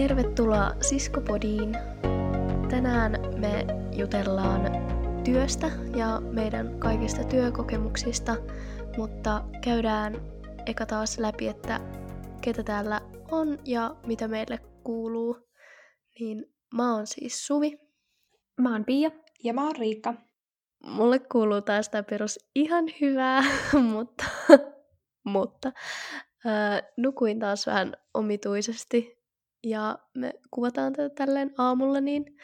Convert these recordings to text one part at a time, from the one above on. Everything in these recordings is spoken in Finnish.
Tervetuloa Siskopodiin. Tänään me jutellaan työstä ja meidän kaikista työkokemuksista, mutta käydään eka taas läpi, että ketä täällä on ja mitä meille kuuluu. Niin mä oon siis Suvi. Mä oon Pia. Ja mä oon Riikka. Mulle kuuluu taas tää perus ihan hyvää, mutta, mutta ää, nukuin taas vähän omituisesti ja me kuvataan tätä tälleen aamulla, niin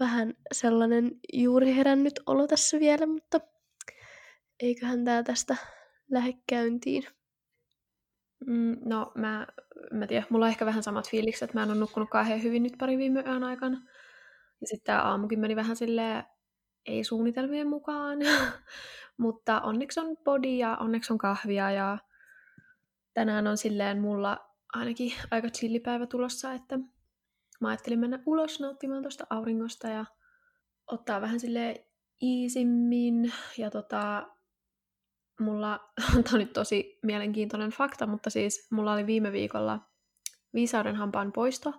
vähän sellainen juuri herännyt olo tässä vielä, mutta eiköhän tää tästä lähde käyntiin. Mm, no, mä, mä tiedän, mulla on ehkä vähän samat fiilikset, että mä en ole nukkunut kauhean hyvin nyt pari viime yön aikana. Ja sitten tää aamukin meni vähän silleen, ei suunnitelmien mukaan. Mutta onneksi on body ja onneksi on kahvia ja tänään on silleen mulla ainakin aika chillipäivä tulossa, että mä ajattelin mennä ulos nauttimaan tuosta auringosta ja ottaa vähän sille iisimmin. Ja tota, mulla, tämä on nyt tosi mielenkiintoinen fakta, mutta siis mulla oli viime viikolla viisauden hampaan poisto,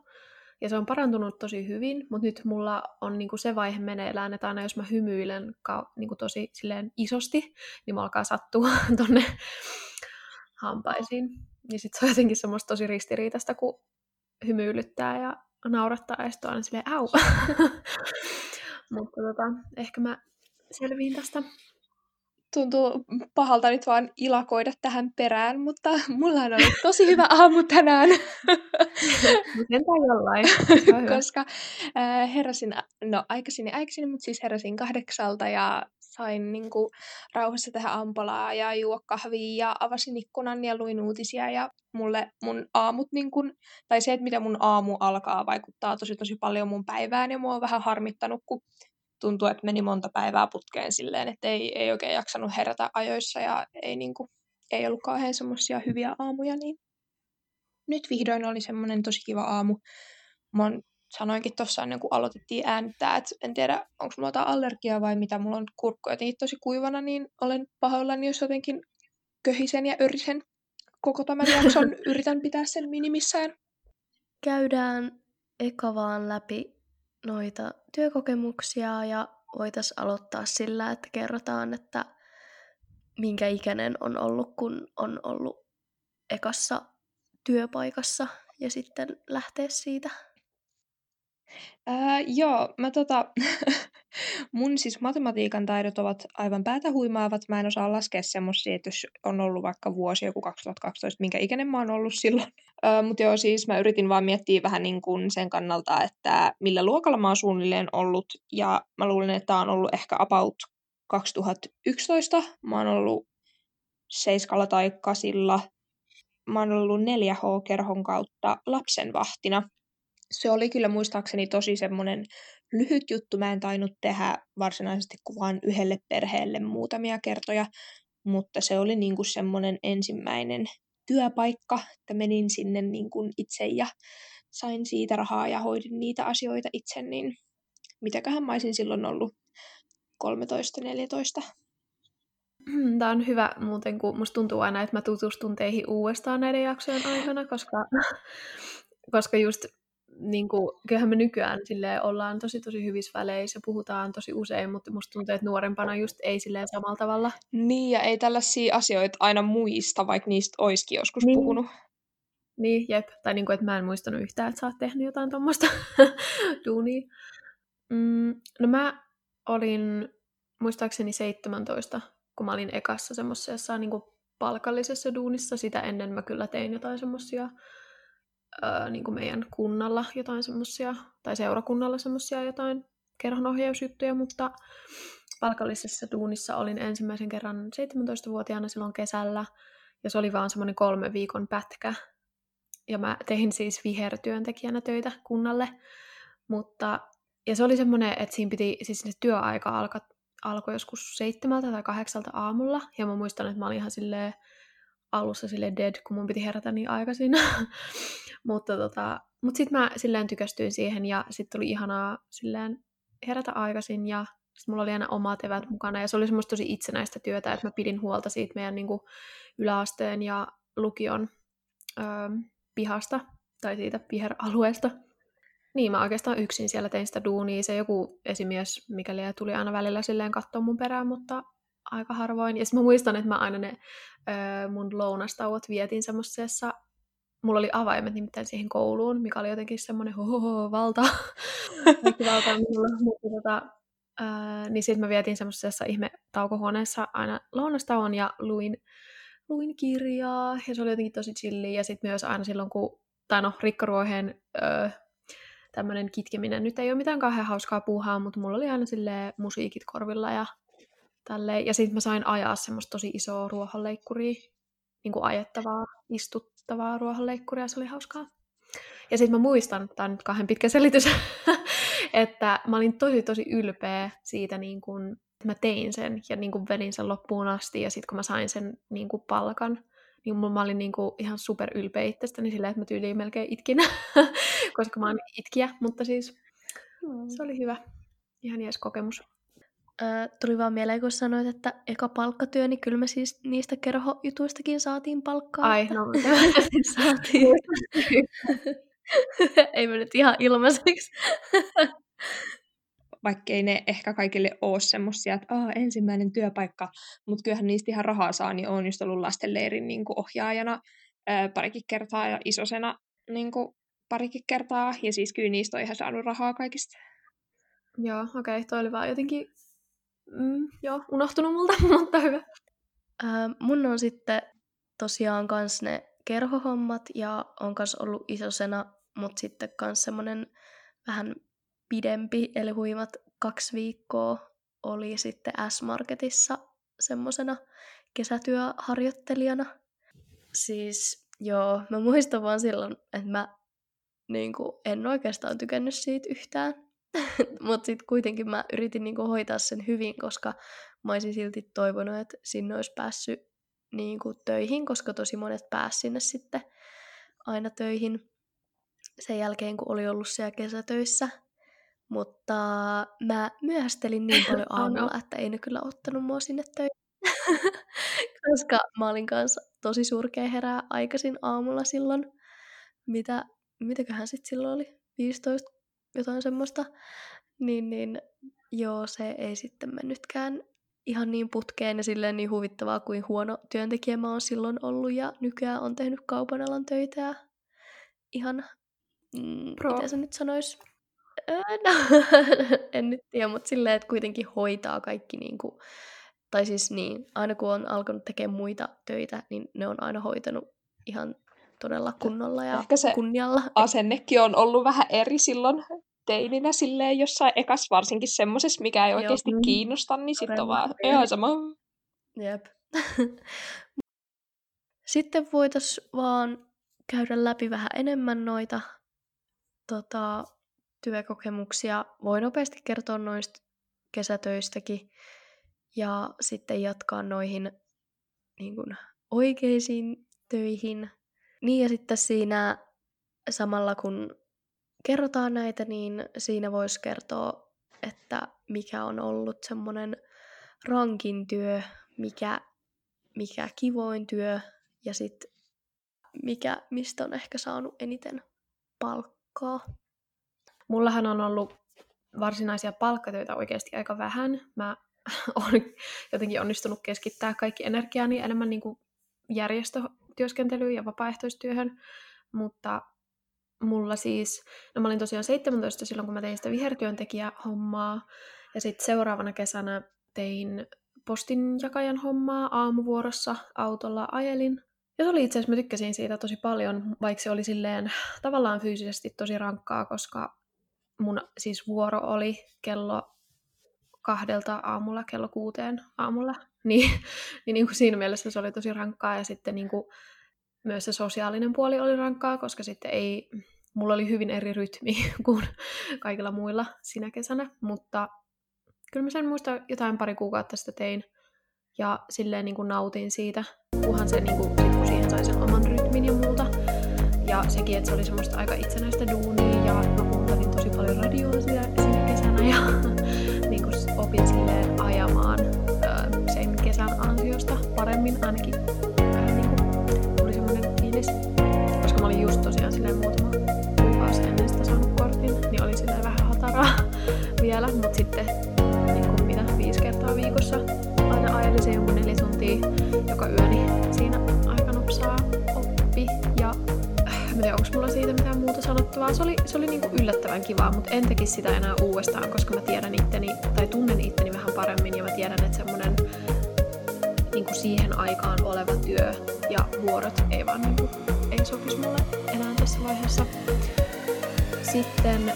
ja se on parantunut tosi hyvin, mutta nyt mulla on niinku se vaihe meneillään, että aina jos mä hymyilen ka- niinku tosi silleen isosti, niin mä alkaa sattua tonne hampaisiin. Ja sit se on jotenkin semmoista tosi ristiriitaista, kun hymyilyttää ja naurattaa ja sitten aina silleen au. Mutta tota, ehkä mä selviin tästä. Tuntuu pahalta nyt vaan ilakoida tähän perään, mutta mulla on ollut tosi hyvä aamu tänään. Sentään jollain. Koska äh, heräsin, no aikaisin ja aikaisin, mutta siis heräsin kahdeksalta ja sain niin kuin, rauhassa tehdä ampolaa ja juo kahvia ja avasin ikkunan ja luin uutisia ja mulle mun aamut, niin kuin, tai se, että mitä mun aamu alkaa, vaikuttaa tosi tosi paljon mun päivään ja mua on vähän harmittanut, kun tuntuu, että meni monta päivää putkeen silleen, että ei, ei oikein jaksanut herätä ajoissa ja ei, niin kuin, ei ollut kauhean semmoisia hyviä aamuja, niin nyt vihdoin oli semmoinen tosi kiva aamu. Mä oon sanoinkin tuossa ennen kuin aloitettiin äänittää, että en tiedä, onko mulla jotain allergiaa vai mitä, mulla on kurkku jotenkin tosi kuivana, niin olen pahoillani, jos jotenkin köhisen ja örisen koko tämän jakson, yritän pitää sen minimissään. Käydään eka vaan läpi noita työkokemuksia ja voitaisiin aloittaa sillä, että kerrotaan, että minkä ikäinen on ollut, kun on ollut ekassa työpaikassa ja sitten lähteä siitä Ää, joo, mä tota, mun siis matematiikan taidot ovat aivan päätä huimaavat. Mä en osaa laskea semmosia, että jos on ollut vaikka vuosi joku 2012, minkä ikäinen mä oon ollut silloin. Mutta joo, siis mä yritin vaan miettiä vähän niin kuin sen kannalta, että millä luokalla mä oon suunnilleen ollut. Ja mä luulen, että tää on ollut ehkä about 2011. Mä oon ollut seiskalla tai kasilla. Mä oon ollut 4H-kerhon kautta lapsenvahtina se oli kyllä muistaakseni tosi semmoinen lyhyt juttu. Mä en tainnut tehdä varsinaisesti kuin vain yhdelle perheelle muutamia kertoja, mutta se oli niin kuin semmoinen ensimmäinen työpaikka, että menin sinne niin kuin itse ja sain siitä rahaa ja hoidin niitä asioita itse, niin mitäköhän mä olisin silloin ollut 13-14. Tämä on hyvä muuten, kun musta tuntuu aina, että mä tutustun teihin uudestaan näiden jaksojen aikana, koska, koska just niin kuin, kyllähän me nykyään silleen, ollaan tosi tosi hyvissä väleissä ja puhutaan tosi usein, mutta musta tuntuu, että nuorempana just ei silleen samalla tavalla. Niin, ja ei tällaisia asioita aina muista, vaikka niistä olisikin joskus niin. puhunut. Niin, jep. Tai niin kuin, että mä en muistanut yhtään, että sä oot tehnyt jotain tuommoista duunia. Mm, no mä olin muistaakseni 17, kun mä olin ekassa semmoisessa niin palkallisessa duunissa. Sitä ennen mä kyllä tein jotain semmoisia öö, niin kuin meidän kunnalla jotain semmoisia, tai seurakunnalla semmoisia jotain kerhonohjausjuttuja, mutta palkallisessa duunissa olin ensimmäisen kerran 17-vuotiaana silloin kesällä, ja se oli vaan semmoinen kolme viikon pätkä. Ja mä tein siis vihertyöntekijänä töitä kunnalle, mutta ja se oli semmoinen, että siinä piti, siis se työaika alkoi joskus seitsemältä tai kahdeksalta aamulla, ja mä muistan, että mä olin ihan silleen, alussa sille dead, kun mun piti herätä niin aikaisin. mutta tota, mut sitten mä silleen tykästyin siihen ja sitten tuli ihanaa silleen herätä aikaisin ja sitten mulla oli aina omat evät mukana ja se oli semmoista tosi itsenäistä työtä, että mä pidin huolta siitä meidän niinku yläasteen ja lukion öö, pihasta. tai siitä viheralueesta. Niin, mä oikeastaan yksin siellä tein sitä duunia. Se joku esimies, mikäli tuli aina välillä silleen katsoa mun perään, mutta aika harvoin. Ja mä muistan, että mä aina ne öö, mun lounastauot vietin semmoisessa mulla oli avaimet nimittäin siihen kouluun, mikä oli jotenkin semmoinen hohoho, valta. Valta minulla. Mutta tota, ää, niin sitten mä vietin semmoisessa ihme taukohuoneessa aina lounastauon ja luin, luin kirjaa. Ja se oli jotenkin tosi chilli. Ja sitten myös aina silloin, kun, tai no, rikkaruoheen öö, tämmöinen kitkeminen nyt ei ole mitään kauhean hauskaa puuhaa, mutta mulla oli aina sille musiikit korvilla ja tälleen. Ja sitten mä sain ajaa semmoista tosi isoa ruohonleikkuria, niin kuin ajettavaa, istuttavaa ruohonleikkuria, se oli hauskaa. Ja sitten mä muistan, tämä on nyt kahden pitkä selitys, että mä olin tosi tosi ylpeä siitä, niin kun, että mä tein sen ja niin kun vedin sen loppuun asti. Ja sitten kun mä sain sen niin kun palkan, niin mä olin niin kuin ihan super ylpeä itsestäni silleen, että mä tyyliin melkein itkin, koska mä oon itkiä, mutta siis mm. se oli hyvä. Ihan jees kokemus. Öö, tuli vaan mieleen, kun sanoit, että eka palkkatyö, niin kyllä me siis niistä kerhojutuistakin saatiin palkkaa. Ai, no saatiin. Ei me nyt ihan ilmaiseksi. Vaikkei ne ehkä kaikille ole semmoisia, että Aa, ensimmäinen työpaikka, mutta kyllähän niistä ihan rahaa saa, niin on just ollut lastenleirin niin kuin ohjaajana ää, parikin kertaa ja isosena niin kuin parikin kertaa. Ja siis kyllä niistä on ihan saanut rahaa kaikista. Joo, okei, okay, toi oli vaan jotenkin mm, joo, unohtunut multa, mutta hyvä. Ää, mun on sitten tosiaan kans ne kerhohommat ja on kans ollut isosena, mutta sitten kans semmonen vähän pidempi, eli huimat kaksi viikkoa oli sitten S-Marketissa semmosena kesätyöharjoittelijana. Siis joo, mä muistan vaan silloin, että mä niin kuin, en oikeastaan tykännyt siitä yhtään. Mutta sitten kuitenkin mä yritin niinku hoitaa sen hyvin, koska mä olisin silti toivonut, että sinne olisi päässyt niinku töihin, koska tosi monet pääsi sinne sitten aina töihin sen jälkeen, kun oli ollut siellä kesätöissä. Mutta mä myöhästelin niin paljon aamulla, että ei ne kyllä ottanut mua sinne töihin. koska mä olin kanssa tosi surkea herää aikaisin aamulla silloin. Mitä, mitäköhän sitten silloin oli? 15 jotain semmoista, niin, niin joo, se ei sitten mennytkään ihan niin putkeen ja silleen niin huvittavaa kuin huono työntekijä mä oon silloin ollut ja nykyään on tehnyt kaupan alan töitä ja ihan, mm, Pro. miten se nyt sanois? no, en nyt tiedä, mutta silleen, että kuitenkin hoitaa kaikki niin kuin, tai siis niin, aina kun on alkanut tekemään muita töitä, niin ne on aina hoitanut ihan todella kunnolla ja Ehkä se kunnialla. asennekin on ollut vähän eri silloin teininä silleen jossain ekas varsinkin semmosessa, mikä ei oikeasti Joo. kiinnosta, niin sitten on vaan ihan sama. Jep. sitten voitaisiin vaan käydä läpi vähän enemmän noita tota, työkokemuksia. Voi nopeasti kertoa noista kesätöistäkin ja sitten jatkaa noihin niin kuin, oikeisiin töihin. Niin ja sitten siinä samalla kun kerrotaan näitä, niin siinä voisi kertoa, että mikä on ollut semmoinen rankin työ, mikä, mikä kivoin työ ja sitten mikä, mistä on ehkä saanut eniten palkkaa. Mullahan on ollut varsinaisia palkkatöitä oikeasti aika vähän. Mä olen jotenkin onnistunut keskittää kaikki energiaani enemmän niin kuin järjestötyöskentelyyn ja vapaaehtoistyöhön, mutta mulla siis, no mä olin tosiaan 17 silloin, kun mä tein sitä vihertyöntekijähommaa, ja sitten seuraavana kesänä tein postinjakajan hommaa aamuvuorossa, autolla ajelin. Ja se oli itse asiassa, mä tykkäsin siitä tosi paljon, vaikka se oli silleen tavallaan fyysisesti tosi rankkaa, koska mun siis vuoro oli kello kahdelta aamulla kello kuuteen aamulla. Niin, niin, niin kuin siinä mielessä se oli tosi rankkaa ja sitten niin kuin myös se sosiaalinen puoli oli rankkaa, koska sitten ei, mulla oli hyvin eri rytmi kuin kaikilla muilla sinä kesänä, mutta kyllä mä sen muista jotain pari kuukautta sitä tein ja silleen niin kuin nautin siitä, kunhan se niin kuin, kun siihen sai sen oman rytmin ja muuta. Ja sekin, että se oli semmoista aika itsenäistä duunia ja mä kuuntelin tosi paljon radioa siinä kesänä ja jotenkin ainakin vähän niinku tuli semmoinen fiilis, koska mä olin just tosiaan silleen muutama kuukausi ennen sitä saanut kortin, niin oli silleen vähän hataraa vielä, mutta sitten niinku mitä viisi kertaa viikossa aina ajeli se jonkun neljä tuntia joka yö, niin siinä aika nopsaa oppi. Ja äh, mä tiedä, onko mulla siitä mitään muuta sanottavaa. Se oli, se oli niinku yllättävän kivaa, mutta en tekisi sitä enää uudestaan, koska mä tiedän itteni tai tunnen itteni siihen aikaan oleva työ ja vuorot ei vaan niinku, ei sopisi mulle enää tässä vaiheessa. Sitten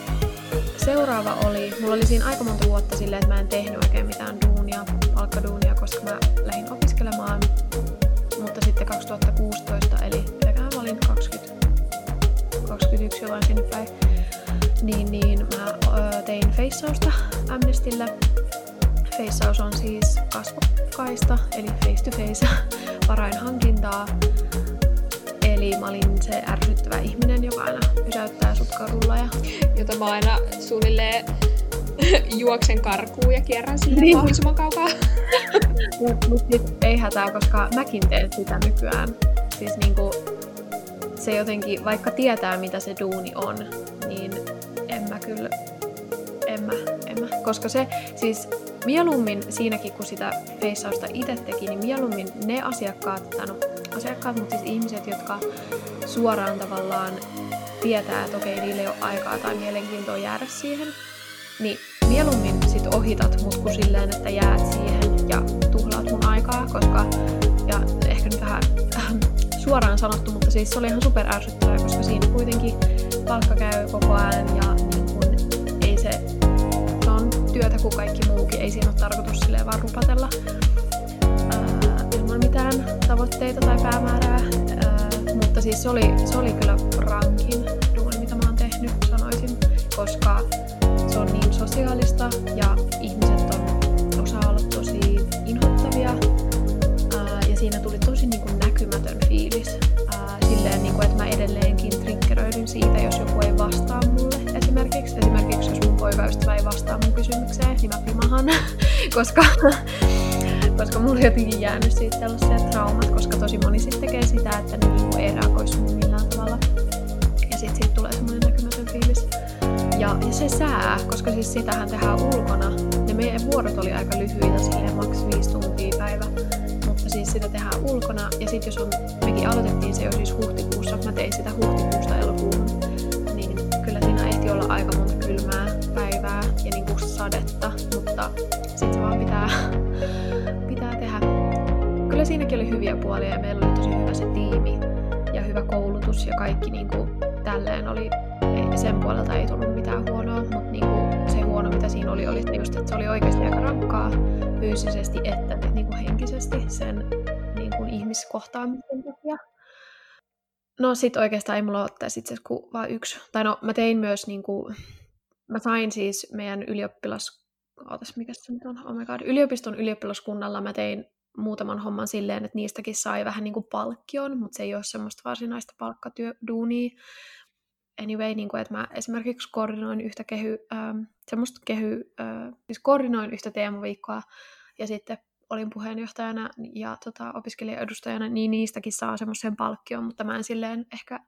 seuraava oli, mulla oli siinä aika monta vuotta silleen, että mä en tehnyt oikein mitään duunia, palkkaduunia, koska mä lähdin opiskelemaan. Mutta sitten 2016, eli mitäköhän mä olin 20, 21 jotain sinne päin, niin, niin mä ö, tein feissausta Amnestille. Feissaus on siis kasvokkaista, eli face to face varainhankintaa. Eli mä olin se ärsyttävä ihminen, joka aina pysäyttää sut kadulla. Ja... Jota mä aina suunnilleen juoksen karkuun ja kierrän sille niin. mahdollisimman kaukaa. Mutta mut ei hätää, koska mäkin teen sitä nykyään. Siis niinku, se jotenkin, vaikka tietää mitä se duuni on, niin en mä kyllä, en mä, en mä. Koska se, siis mieluummin siinäkin, kun sitä feissausta itse teki, niin mieluummin ne asiakkaat, no asiakkaat, mutta siis ihmiset, jotka suoraan tavallaan tietää, että okei, niillä ei ole aikaa tai mielenkiintoa jäädä siihen, niin mieluummin sit ohitat mut kuin silleen, että jäät siihen ja tuhlaat mun aikaa, koska, ja ehkä nyt vähän äh, suoraan sanottu, mutta siis se oli ihan super ärsyttävää, koska siinä kuitenkin palkka käy koko ajan ja niin kun, ei se, työtä kuin kaikki muukin, ei siinä ole tarkoitus silleen vaan rupatella ää, ilman mitään tavoitteita tai päämäärää, ää, mutta siis se oli, se oli kyllä rankin duuni, mitä mä oon tehnyt, sanoisin, koska se on niin sosiaalista ja ihmiset on, osaa olla tosi inhottavia. Ää, ja siinä tuli tosi niin kuin pimahan, koska, koska mulla on jotenkin jäänyt siitä sellaisia traumat, koska tosi moni sitten tekee sitä, että ne niin ei reagoisi millään tavalla. Ja sitten siitä tulee semmoinen näkymätön fiilis. Ja, ja se sää, koska siis sitähän tehdään ulkona. Ne meidän vuorot oli aika lyhyitä, silleen maks 5 tuntia päivä. Mutta siis sitä tehdään ulkona. Ja sitten jos on, mekin aloitettiin se jo siis huhtikuussa, mä tein sitä huhtikuusta elokuuhun. Mutta sitten se vaan pitää, pitää tehdä. Kyllä siinäkin oli hyviä puolia ja meillä oli tosi hyvä se tiimi ja hyvä koulutus ja kaikki niinku tälleen oli ei, sen puolelta ei tullut mitään huonoa, mutta niinku se huono, mitä siinä oli, oli just, että se oli oikeasti aika rankkaa fyysisesti että niinku henkisesti sen niinku ihmiskohtaamisen takia. No sit oikeastaan ei mulla ole itse kuin vaan yksi. Tai no mä tein myös niinku, mä sain siis meidän ylioppilas, ootas mikä se nyt on, oh my God, yliopiston ylioppilaskunnalla mä tein muutaman homman silleen, että niistäkin sai vähän niin kuin palkkion, mutta se ei ole semmoista varsinaista palkkatyöduunia, anyway, niin kuin, että mä esimerkiksi koordinoin yhtä kehy, ähm, semmoista kehy, äh, siis koordinoin yhtä teemaviikkoa ja sitten olin puheenjohtajana ja tota, opiskelijaedustajana, niin niistäkin saa semmoisen palkkion, mutta mä en silleen ehkä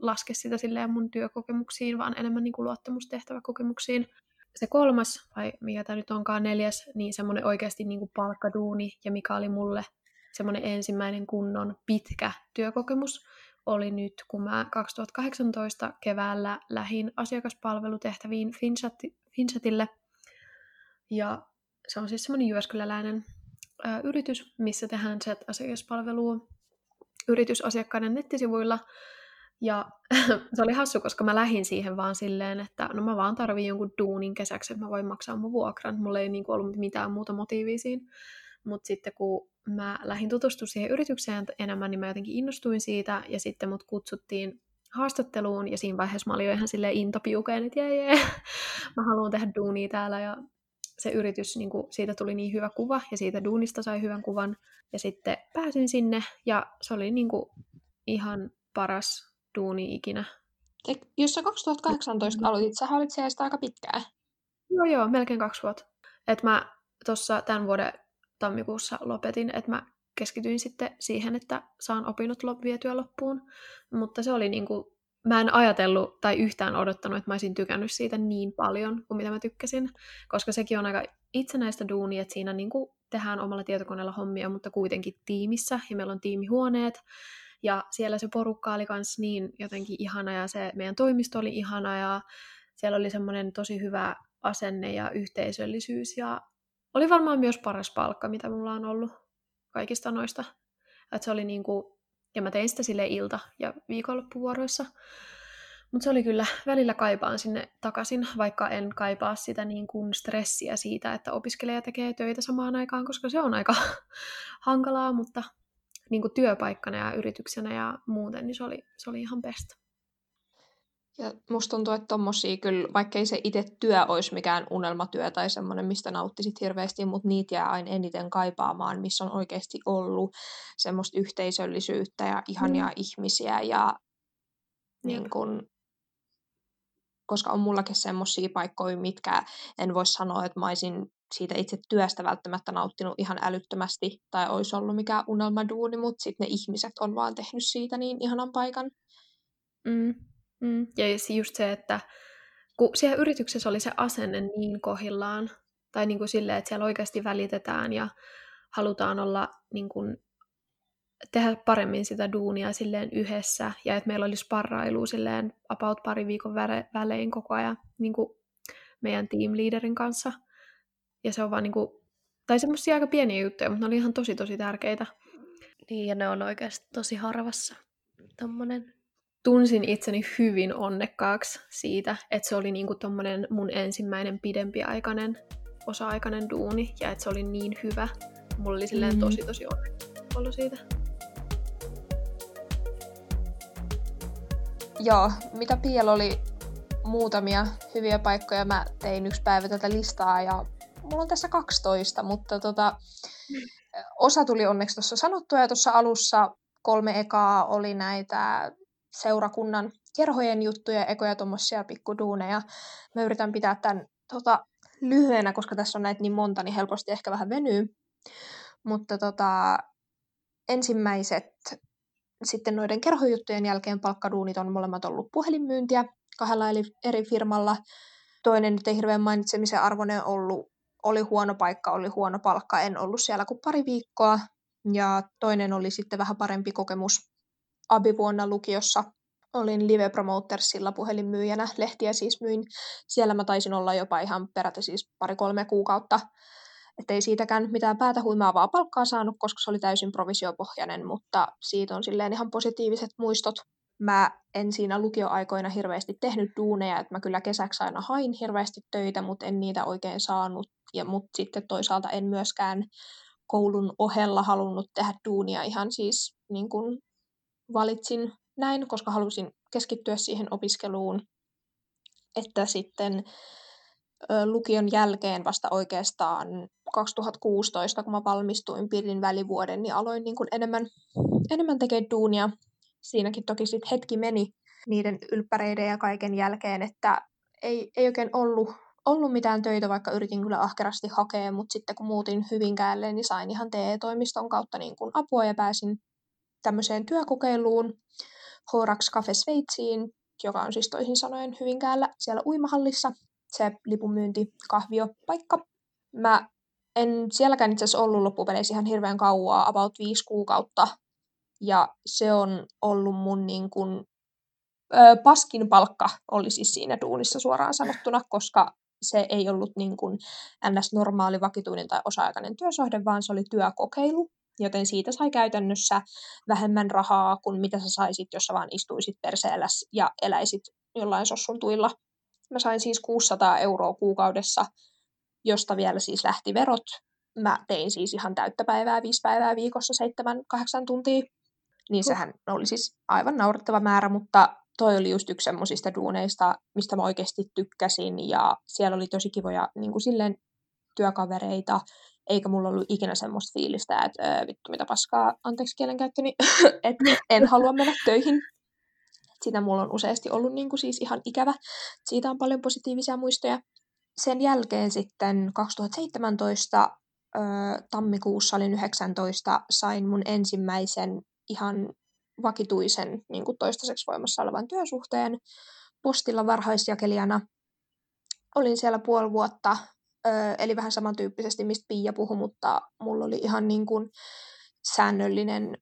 laske sitä silleen mun työkokemuksiin, vaan enemmän niin kuin luottamustehtäväkokemuksiin. Se kolmas, vai mikä tämä nyt onkaan neljäs, niin semmoinen oikeasti niin kuin palkkaduuni, ja mikä oli mulle semmoinen ensimmäinen kunnon pitkä työkokemus, oli nyt, kun mä 2018 keväällä lähin asiakaspalvelutehtäviin Finchatille. Ja se on siis semmoinen Jyväskyläläinen ää, yritys, missä tehdään chat-asiakaspalvelua yritysasiakkaiden nettisivuilla. Ja se oli hassu, koska mä lähin siihen vaan silleen, että no mä vaan tarvin jonkun duunin kesäksi, että mä voin maksaa mun vuokran. Mulla ei niinku ollut mitään muuta motiivia siinä. Mutta sitten kun mä lähdin tutustumaan siihen yritykseen enemmän, niin mä jotenkin innostuin siitä, ja sitten mut kutsuttiin haastatteluun, ja siinä vaiheessa mä olin jo ihan silleen intopiukeen, että jee, jee, mä haluan tehdä duunia täällä, ja se yritys, niin kuin, siitä tuli niin hyvä kuva, ja siitä duunista sai hyvän kuvan, ja sitten pääsin sinne, ja se oli niin kuin, ihan paras duuni ikinä. Jos sä 2018 aloitit, sä olit siellä aika pitkään. Joo, joo, melkein kaksi vuotta. Et mä tuossa tämän vuoden tammikuussa lopetin, että mä keskityin sitten siihen, että saan opinnot vietyä loppuun. Mutta se oli niin kuin mä en ajatellut tai yhtään odottanut, että mä olisin tykännyt siitä niin paljon kuin mitä mä tykkäsin, koska sekin on aika itsenäistä duunia, että siinä niin kuin tehdään omalla tietokoneella hommia, mutta kuitenkin tiimissä, ja meillä on tiimihuoneet, ja siellä se porukka oli myös niin jotenkin ihana, ja se meidän toimisto oli ihana, ja siellä oli semmoinen tosi hyvä asenne ja yhteisöllisyys, ja oli varmaan myös paras palkka, mitä mulla on ollut kaikista noista. Että se oli niin kuin, ja mä tein sitä sille ilta- ja viikonloppuvuoroissa. Mutta se oli kyllä, välillä kaipaan sinne takaisin, vaikka en kaipaa sitä niin kuin stressiä siitä, että opiskelija tekee töitä samaan aikaan, koska se on aika hankalaa, mutta niin kuin työpaikkana ja yrityksenä ja muuten, niin se oli, se oli ihan best. Ja musta tuntuu, että tommosia kyllä, vaikkei se itse työ olisi mikään unelmatyö tai semmoinen, mistä nauttisit hirveästi, mutta niitä jää aina eniten kaipaamaan, missä on oikeasti ollut semmoista yhteisöllisyyttä ja ihania mm. ihmisiä ja niin kun, koska on mullakin semmoisia paikkoja, mitkä en voi sanoa, että mä olisin siitä itse työstä välttämättä nauttinut ihan älyttömästi tai olisi ollut mikään unelmaduuni, mutta sitten ne ihmiset on vaan tehnyt siitä niin ihanan paikan. Mm. Mm. Ja just se, että kun siellä yrityksessä oli se asenne niin kohillaan, tai niin kuin silleen, että siellä oikeasti välitetään ja halutaan olla niin kuin, tehdä paremmin sitä duunia silleen yhdessä, ja että meillä olisi sparrailu silleen about pari viikon välein koko ajan niin kuin meidän team leaderin kanssa. Ja se on vaan niin kuin, tai semmoisia aika pieniä juttuja, mutta ne oli ihan tosi tosi tärkeitä. Niin, ja ne on oikeasti tosi harvassa. Tommonen tunsin itseni hyvin onnekkaaksi siitä, että se oli niinku tommonen mun ensimmäinen pidempiaikainen osa-aikainen duuni ja että se oli niin hyvä. Mulla oli silleen mm. tosi tosi onnekkaan siitä. Joo, mitä Piel oli muutamia hyviä paikkoja. Mä tein yksi päivä tätä listaa ja mulla on tässä 12, mutta tota, osa tuli onneksi tuossa sanottua ja tuossa alussa kolme ekaa oli näitä seurakunnan kerhojen juttuja, ekoja tuommoisia pikkuduuneja. Mä yritän pitää tämän tota, lyhyenä, koska tässä on näitä niin monta, niin helposti ehkä vähän venyy. Mutta tota, ensimmäiset sitten noiden kerhojuttujen jälkeen palkkaduunit on molemmat ollut puhelinmyyntiä kahdella eri firmalla. Toinen nyt ei hirveän mainitsemisen arvoinen ollut, oli huono paikka, oli huono palkka, en ollut siellä kuin pari viikkoa. Ja toinen oli sitten vähän parempi kokemus abivuonna lukiossa olin Live Promotersilla puhelinmyyjänä, lehtiä siis myin. Siellä mä taisin olla jopa ihan peräti siis pari-kolme kuukautta. Että ei siitäkään mitään päätä huimaavaa palkkaa saanut, koska se oli täysin provisiopohjainen, mutta siitä on silleen ihan positiiviset muistot. Mä en siinä lukioaikoina hirveästi tehnyt duuneja, että mä kyllä kesäksi aina hain hirveästi töitä, mutta en niitä oikein saanut. Ja, mutta sitten toisaalta en myöskään koulun ohella halunnut tehdä duunia ihan siis niin kuin valitsin näin, koska halusin keskittyä siihen opiskeluun, että sitten lukion jälkeen vasta oikeastaan 2016, kun mä valmistuin, pidin välivuoden, niin aloin niin kuin enemmän, enemmän tekemään duunia. Siinäkin toki sitten hetki meni niiden ylppäreiden ja kaiken jälkeen, että ei, ei oikein ollut, ollut mitään töitä, vaikka yritin kyllä ahkerasti hakea, mutta sitten kun muutin Hyvinkäälle, niin sain ihan TE-toimiston kautta niin kuin apua ja pääsin tämmöiseen työkokeiluun Horax Cafe Sveitsiin, joka on siis toisin sanoen Hyvinkäällä siellä uimahallissa, se lipunmyynti kahviopaikka. Mä en sielläkään itse asiassa ollut loppupeleissä ihan hirveän kauaa, about viisi kuukautta. Ja se on ollut mun niin kuin, ö, paskin palkka oli siis siinä duunissa suoraan sanottuna, koska se ei ollut niin kuin ns-normaali vakituinen tai osa-aikainen työsuhde, vaan se oli työkokeilu joten siitä sai käytännössä vähemmän rahaa kuin mitä sä saisit, jos sä vaan istuisit perseelläs ja eläisit jollain sossun tuilla. Mä sain siis 600 euroa kuukaudessa, josta vielä siis lähti verot. Mä tein siis ihan täyttä päivää, viisi päivää viikossa, seitsemän, kahdeksan tuntia. Niin sehän oli siis aivan naurettava määrä, mutta toi oli just yksi semmoisista duuneista, mistä mä oikeasti tykkäsin. Ja siellä oli tosi kivoja niin kuin silleen työkavereita, eikä mulla ollut ikinä semmoista fiilistä, että vittu mitä paskaa, anteeksi kielenkäyttöni, että en halua mennä töihin. Sitä mulla on useasti ollut niin kuin siis ihan ikävä. Siitä on paljon positiivisia muistoja. Sen jälkeen sitten 2017 öö, tammikuussa olin 19, sain mun ensimmäisen ihan vakituisen niin kuin toistaiseksi voimassa olevan työsuhteen postilla varhaisjakelijana. Olin siellä puoli vuotta, eli vähän samantyyppisesti, mistä Pia puhui, mutta mulla oli ihan niin kuin säännöllinen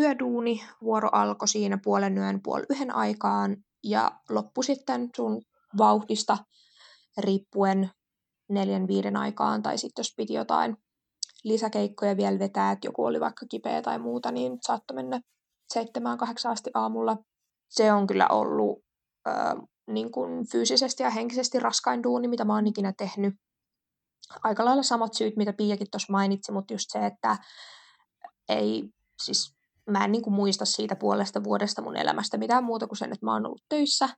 yöduuni. Vuoro alkoi siinä puolen yön puoli yhden aikaan ja loppu sitten sun vauhdista riippuen neljän viiden aikaan, tai sitten jos piti jotain lisäkeikkoja vielä vetää, että joku oli vaikka kipeä tai muuta, niin saattoi mennä seitsemään kahdeksan asti aamulla. Se on kyllä ollut ö, niin kuin fyysisesti ja henkisesti raskain duuni, mitä mä oon ikinä tehnyt. Aika lailla samat syyt, mitä Piakin tuossa mainitsi, mutta just se, että ei, siis mä en niin kuin muista siitä puolesta vuodesta mun elämästä mitään muuta kuin sen, että mä oon ollut töissä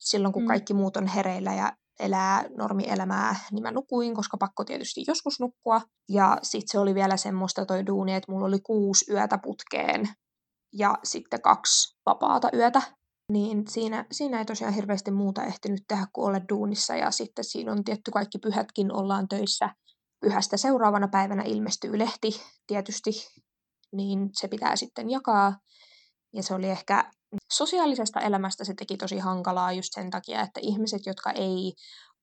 silloin, kun mm. kaikki muut on hereillä ja elää normielämää, niin mä nukuin, koska pakko tietysti joskus nukkua. Ja sitten se oli vielä semmoista toi duuni, että mulla oli kuusi yötä putkeen ja sitten kaksi vapaata yötä. Niin siinä, siinä ei tosiaan hirveästi muuta ehtinyt tehdä kuin olla duunissa. Ja sitten siinä on tietty kaikki pyhätkin ollaan töissä. Pyhästä seuraavana päivänä ilmestyy lehti tietysti, niin se pitää sitten jakaa. Ja se oli ehkä sosiaalisesta elämästä se teki tosi hankalaa just sen takia, että ihmiset, jotka ei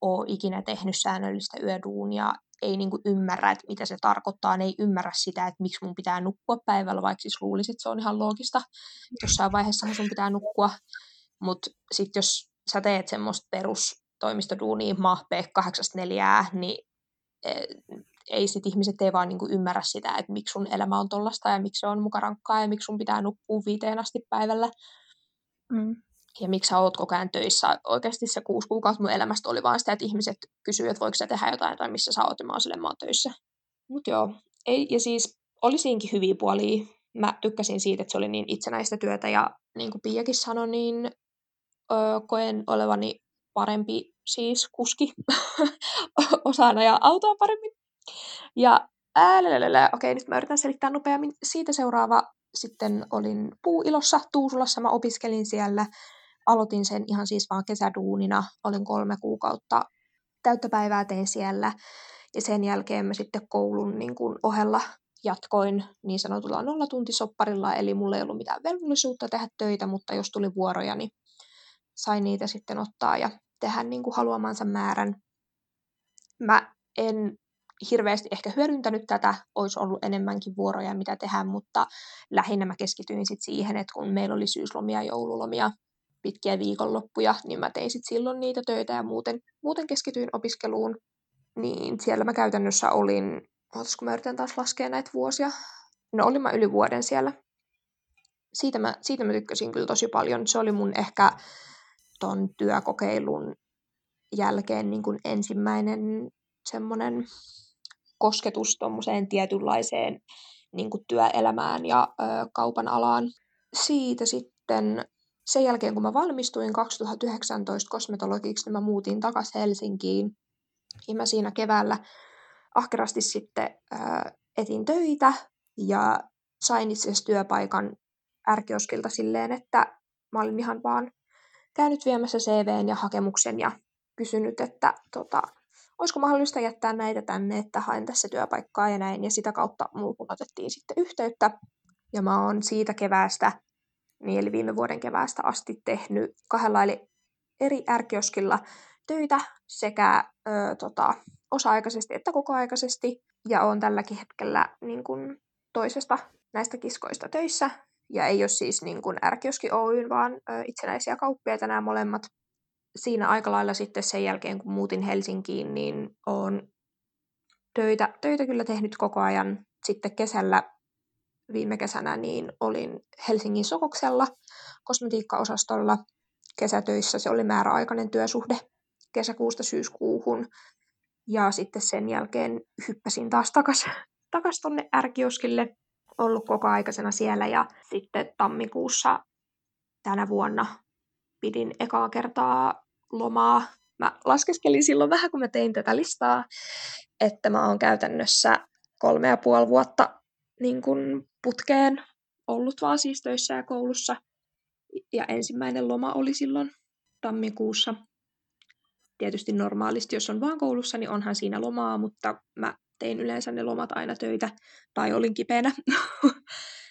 ole ikinä tehnyt säännöllistä yöduunia, ei niinku ymmärrä, että mitä se tarkoittaa, ne ei ymmärrä sitä, että miksi mun pitää nukkua päivällä, vaikka siis luulisit, että se on ihan loogista. Jossain vaiheessa sun pitää nukkua, mutta sitten jos sä teet semmoista perustoimistoduunia mahpee 84, niin eh, ei sit ihmiset ei vaan niinku ymmärrä sitä, että miksi sun elämä on tollasta ja miksi se on muka rankkaa ja miksi sun pitää nukkua viiteen asti päivällä. Mm. Ja miksi sä oot koko ajan töissä. Oikeasti se kuusi kuukautta mun elämästä oli vaan sitä, että ihmiset kysyivät, että voiko sä tehdä jotain tai missä sä oot ja mä oon sille, mä oon töissä. Mut joo, ei, ja siis oli siinkin hyviä puolia. Mä tykkäsin siitä, että se oli niin itsenäistä työtä ja niin kuin Piakin sanoi, niin öö, koen olevani parempi siis kuski osana ja autoa paremmin. Ja äällä, okei, nyt mä yritän selittää nopeammin. Siitä seuraava sitten olin puuilossa Tuusulassa, mä opiskelin siellä. Aloitin sen ihan siis vaan kesäduunina, olin kolme kuukautta täyttä päivää tein siellä. Ja sen jälkeen mä sitten koulun niin kuin ohella jatkoin niin sanotulla nollatuntisopparilla, eli mulla ei ollut mitään velvollisuutta tehdä töitä, mutta jos tuli vuoroja, niin sain niitä sitten ottaa ja tehdä niin kuin haluamansa määrän. Mä en hirveästi ehkä hyödyntänyt tätä, olisi ollut enemmänkin vuoroja, mitä tehdä, mutta lähinnä mä keskityin sit siihen, että kun meillä oli syyslomia, joululomia, pitkiä viikonloppuja, niin mä tein sit silloin niitä töitä ja muuten, muuten keskityin opiskeluun. Niin siellä mä käytännössä olin, ootas mä yritän taas laskea näitä vuosia, no olin mä yli vuoden siellä. Siitä mä, siitä mä tykkäsin kyllä tosi paljon. Se oli mun ehkä ton työkokeilun jälkeen niin kuin ensimmäinen semmoinen kosketus tuommoiseen tietynlaiseen niin kuin työelämään ja ö, kaupan alaan. Siitä sitten sen jälkeen, kun mä valmistuin 2019 kosmetologiksi, niin mä muutin takaisin Helsinkiin. Ja mä siinä keväällä ahkerasti sitten ö, etin töitä ja sain itse asiassa työpaikan ärkioskilta silleen, että mä olin ihan vaan käynyt viemässä CVn ja hakemuksen ja kysynyt, että tota, olisiko mahdollista jättää näitä tänne, että haen tässä työpaikkaa ja näin. Ja sitä kautta muuhun otettiin sitten yhteyttä. Ja mä oon siitä keväästä, niin eli viime vuoden keväästä asti tehnyt kahdella eli eri ärkioskilla töitä sekä ö, tota, osa-aikaisesti että kokoaikaisesti. Ja on tälläkin hetkellä niin kun, toisesta näistä kiskoista töissä. Ja ei ole siis niin kun ärkioski Oyn, vaan ö, itsenäisiä kauppiaita nämä molemmat siinä aika lailla sitten sen jälkeen, kun muutin Helsinkiin, niin olen töitä, töitä kyllä tehnyt koko ajan. Sitten kesällä, viime kesänä, niin olin Helsingin Sokoksella kosmetiikkaosastolla kesätöissä. Se oli määräaikainen työsuhde kesäkuusta syyskuuhun. Ja sitten sen jälkeen hyppäsin taas takaisin takas tonne ärkioskille, ollut koko aikaisena siellä ja sitten tammikuussa tänä vuonna pidin ekaa kertaa lomaa. Mä laskeskelin silloin vähän, kun mä tein tätä listaa, että mä oon käytännössä kolme ja puoli vuotta niin kun putkeen ollut vaan siis töissä ja koulussa. Ja ensimmäinen loma oli silloin tammikuussa. Tietysti normaalisti, jos on vaan koulussa, niin onhan siinä lomaa, mutta mä tein yleensä ne lomat aina töitä, tai olin kipeänä.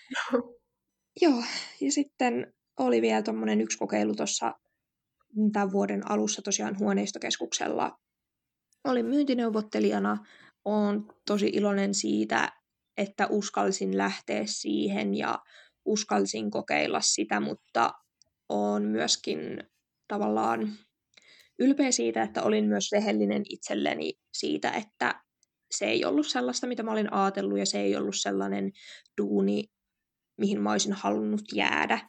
joo, ja sitten oli vielä tuommoinen yksi kokeilu tuossa tämän vuoden alussa tosiaan huoneistokeskuksella. Olin myyntineuvottelijana. Olen tosi iloinen siitä, että uskalsin lähteä siihen ja uskalsin kokeilla sitä, mutta olen myöskin tavallaan ylpeä siitä, että olin myös rehellinen itselleni siitä, että se ei ollut sellaista, mitä mä olin ajatellut, ja se ei ollut sellainen duuni, mihin mä olisin halunnut jäädä.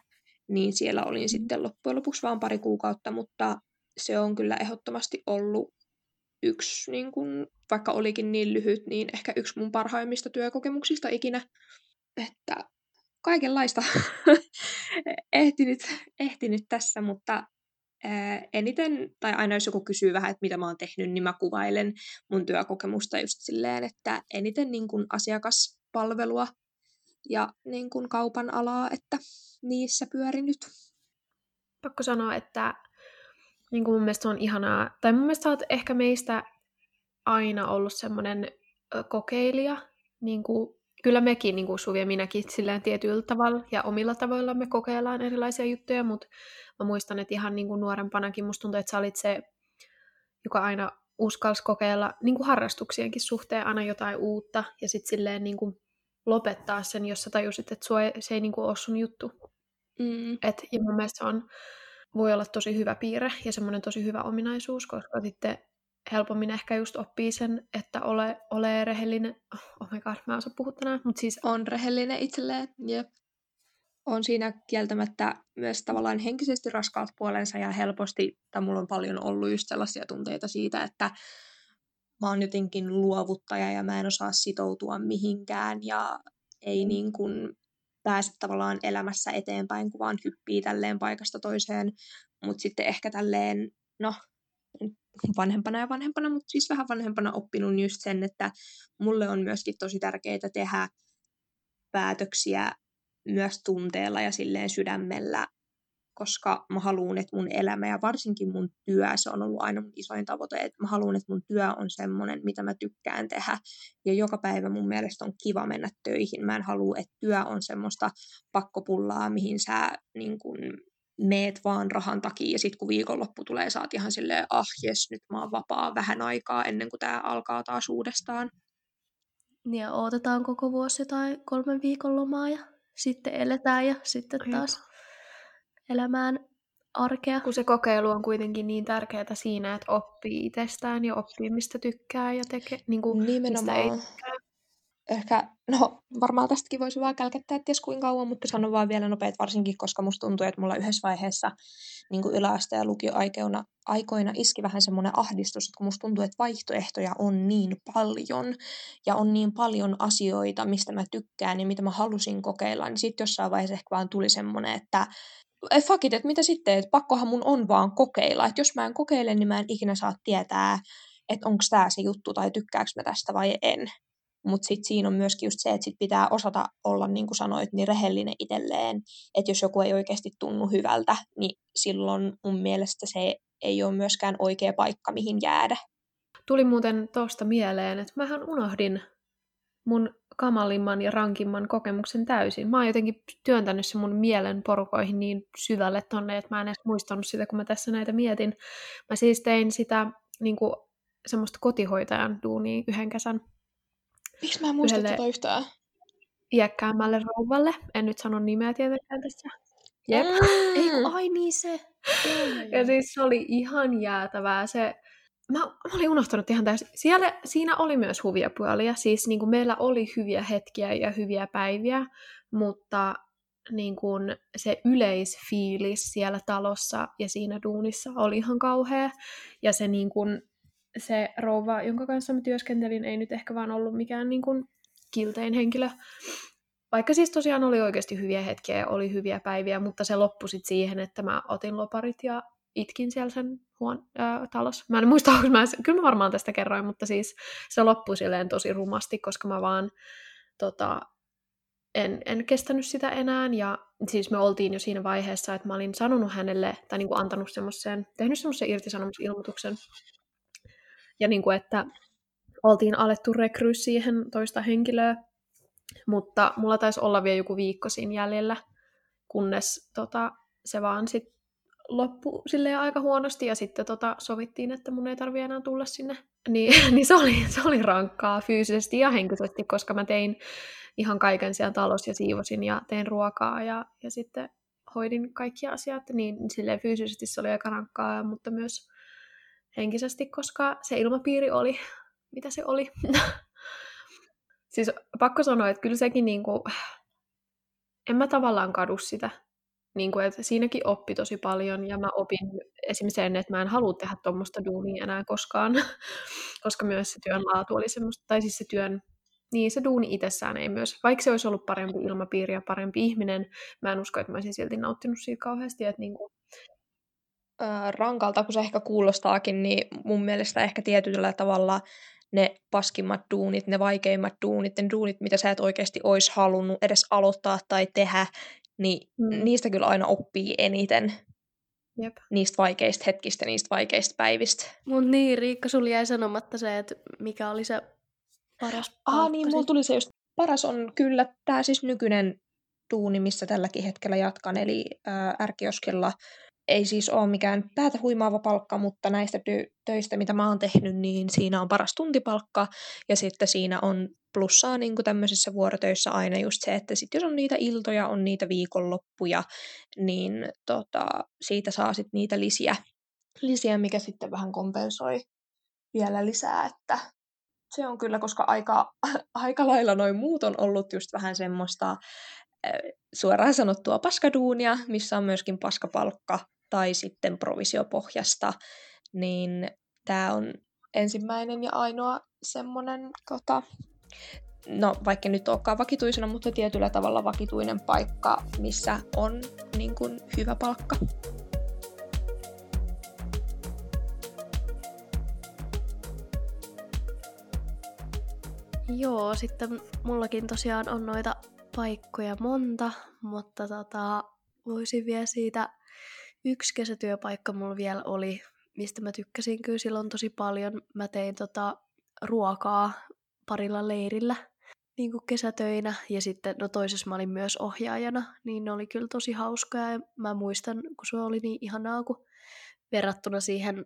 Niin siellä olin mm. sitten loppujen lopuksi vain pari kuukautta, mutta se on kyllä ehdottomasti ollut yksi, niin kun, vaikka olikin niin lyhyt, niin ehkä yksi mun parhaimmista työkokemuksista ikinä. Että kaikenlaista ehtinyt, ehtinyt tässä, mutta eniten, tai aina jos joku kysyy vähän, että mitä mä oon tehnyt, niin mä kuvailen mun työkokemusta just silleen, että eniten niin kuin asiakaspalvelua ja niin kuin kaupan alaa, että niissä pyörinyt. Pakko sanoa, että niin kuin mun mielestä on ihanaa, tai mun mielestä oot ehkä meistä aina ollut semmoinen kokeilija, niin kuin kyllä mekin, niin kuin Suvi ja minäkin, silleen tietyllä tavalla ja omilla tavoilla me kokeillaan erilaisia juttuja, mutta mä muistan, että ihan niin kuin nuorempanakin musta tuntuu, että sä olit se, joka aina uskalsi kokeilla niin kuin harrastuksienkin suhteen aina jotain uutta ja sitten silleen niin kuin lopettaa sen, jos sä tajusit, että sua ei, se ei niin kuin ole sun juttu. Mm. Et, ja mun mielestä se on, voi olla tosi hyvä piirre ja semmoinen tosi hyvä ominaisuus, koska sitten helpommin ehkä just oppii sen, että ole, ole rehellinen. Oh my god, mä en osaa puhua tänään, mutta siis... On rehellinen itselleen, jep. On siinä kieltämättä myös tavallaan henkisesti raskaalta puolensa ja helposti, tai mulla on paljon ollut just sellaisia tunteita siitä, että mä oon jotenkin luovuttaja ja mä en osaa sitoutua mihinkään ja ei mm. niin kuin pääse tavallaan elämässä eteenpäin, kun vaan hyppii tälleen paikasta toiseen. Mutta sitten ehkä tälleen, no vanhempana ja vanhempana, mutta siis vähän vanhempana oppinut just sen, että mulle on myöskin tosi tärkeää tehdä päätöksiä myös tunteella ja silleen sydämellä, koska mä haluan, että mun elämä ja varsinkin mun työ, se on ollut aina mun isoin tavoite, että mä haluan, että mun työ on semmoinen, mitä mä tykkään tehdä. Ja joka päivä mun mielestä on kiva mennä töihin. Mä en halua, että työ on semmoista pakkopullaa, mihin sä niin kun, meet vaan rahan takia ja sitten kun viikonloppu tulee, saat ihan silleen, ah jes, nyt mä oon vapaa vähän aikaa ennen kuin tämä alkaa taas uudestaan. Niin ja odotetaan koko vuosi tai kolmen viikon lomaa ja sitten eletään ja sitten taas elämään arkea. Kun se kokeilu on kuitenkin niin tärkeää siinä, että oppii itsestään ja oppii mistä tykkää ja tekee, niin kuin, mistä ei tykkää ehkä, no varmaan tästäkin voisi vaan kälkettää ties kuinka kauan, mutta sanon vaan vielä nopeet varsinkin, koska musta tuntuu, että mulla yhdessä vaiheessa niin kuin yläaste- ja lukioaikoina aikoina iski vähän semmoinen ahdistus, että kun musta tuntuu, että vaihtoehtoja on niin paljon ja on niin paljon asioita, mistä mä tykkään ja mitä mä halusin kokeilla, niin sitten jossain vaiheessa ehkä vaan tuli semmoinen, että et fuck it, että mitä sitten, että pakkohan mun on vaan kokeilla, että jos mä en kokeile, niin mä en ikinä saa tietää, että onko tämä se juttu tai tykkääkö mä tästä vai en. Mutta sitten siinä on myöskin just se, että sit pitää osata olla, niin kuin sanoit, niin rehellinen itselleen. Että jos joku ei oikeasti tunnu hyvältä, niin silloin mun mielestä se ei ole myöskään oikea paikka, mihin jäädä. Tuli muuten tuosta mieleen, että mähän unohdin mun kamalimman ja rankimman kokemuksen täysin. Mä oon jotenkin työntänyt se mun mielen porukoihin niin syvälle tonne, että mä en edes muistanut sitä, kun mä tässä näitä mietin. Mä siis tein sitä niin kuin, semmoista kotihoitajan duunia yhden kesän Miksi mä en muista tätä yhtään? iäkkäämmälle rouvalle. En nyt sano nimeä tietenkään tässä. Jep. Mm. Ei, ai niin se. ja siis se oli ihan jäätävää. Se, mä, mä olin unohtanut ihan täysin. Siellä, siinä oli myös huvia puolia. Siis niin kuin meillä oli hyviä hetkiä ja hyviä päiviä, mutta niin kuin se yleisfiilis siellä talossa ja siinä duunissa oli ihan kauhea. Ja se niin kuin, se rouva, jonka kanssa mä työskentelin, ei nyt ehkä vaan ollut mikään niin kuin kiltein henkilö. Vaikka siis tosiaan oli oikeasti hyviä hetkiä ja oli hyviä päiviä, mutta se loppui sitten siihen, että mä otin loparit ja itkin siellä sen huon, äh, talossa. Mä en muista, onko mä, kyllä mä varmaan tästä kerroin, mutta siis se loppui silleen tosi rumasti, koska mä vaan tota, en, en kestänyt sitä enää. Ja siis me oltiin jo siinä vaiheessa, että mä olin sanonut hänelle, tai niin kuin antanut semmoisen, tehnyt semmoisen irtisanomisilmoituksen ja niin kuin, että oltiin alettu rekryä siihen toista henkilöä, mutta mulla taisi olla vielä joku viikko siinä jäljellä. kunnes tota, se vaan sit loppu silleen aika huonosti ja sitten tota, sovittiin, että mun ei tarvi enää tulla sinne. Niin, niin se, oli, se oli rankkaa fyysisesti ja henkisesti, koska mä tein ihan kaiken siellä talossa ja siivosin ja tein ruokaa ja, ja sitten hoidin kaikki asiat, niin silleen fyysisesti se oli aika rankkaa, mutta myös henkisesti, koska se ilmapiiri oli, mitä se oli. siis pakko sanoa, että kyllä sekin niinku, en mä tavallaan kadu sitä. Niin kuin, että siinäkin oppi tosi paljon ja mä opin esimerkiksi sen, että mä en halua tehdä tuommoista duunia enää koskaan, koska myös se työn laatu oli semmoista, tai siis se työn, niin se duuni itsessään ei myös, vaikka se olisi ollut parempi ilmapiiri ja parempi ihminen, mä en usko, että mä olisin silti nauttinut siitä kauheasti, että niin kuin... rankalta, kun se ehkä kuulostaakin, niin mun mielestä ehkä tietyllä tavalla ne paskimmat duunit, ne vaikeimmat duunit, ne duunit, mitä sä et oikeasti olisi halunnut edes aloittaa tai tehdä, niin mm. niistä kyllä aina oppii eniten. Jep. Niistä vaikeista hetkistä, niistä vaikeista päivistä. Mut niin, Riikka, sulla jäi sanomatta se, että mikä oli se paras Ah niin, mulla tuli se just, paras on kyllä tämä siis nykyinen duuni, missä tälläkin hetkellä jatkan, eli ää, Ärkioskella ei siis ole mikään päätä huimaava palkka, mutta näistä ty- töistä, mitä mä oon tehnyt, niin siinä on paras tuntipalkka, ja sitten siinä on plussaa niin kuin tämmöisissä vuorotöissä aina just se, että sit jos on niitä iltoja, on niitä viikonloppuja, niin tota, siitä saa sitten niitä lisiä, lisiä, mikä sitten vähän kompensoi vielä lisää, että se on kyllä, koska aika, aika lailla noin muut on ollut just vähän semmoista suoraan sanottua paskaduunia, missä on myöskin paskapalkka, tai sitten provisiopohjasta, niin tämä on ensimmäinen ja ainoa semmoinen, tota, no vaikka nyt olekaan vakituisena, mutta tietyllä tavalla vakituinen paikka, missä on niin kuin, hyvä palkka. Joo, sitten mullakin tosiaan on noita paikkoja monta, mutta tota, voisin vielä siitä yksi kesätyöpaikka mulla vielä oli, mistä mä tykkäsin kyllä silloin tosi paljon. Mä tein tota ruokaa parilla leirillä niin kuin kesätöinä. Ja sitten no toisessa mä olin myös ohjaajana, niin ne oli kyllä tosi hauskaa ja mä muistan, kun se oli niin ihanaa, kun verrattuna siihen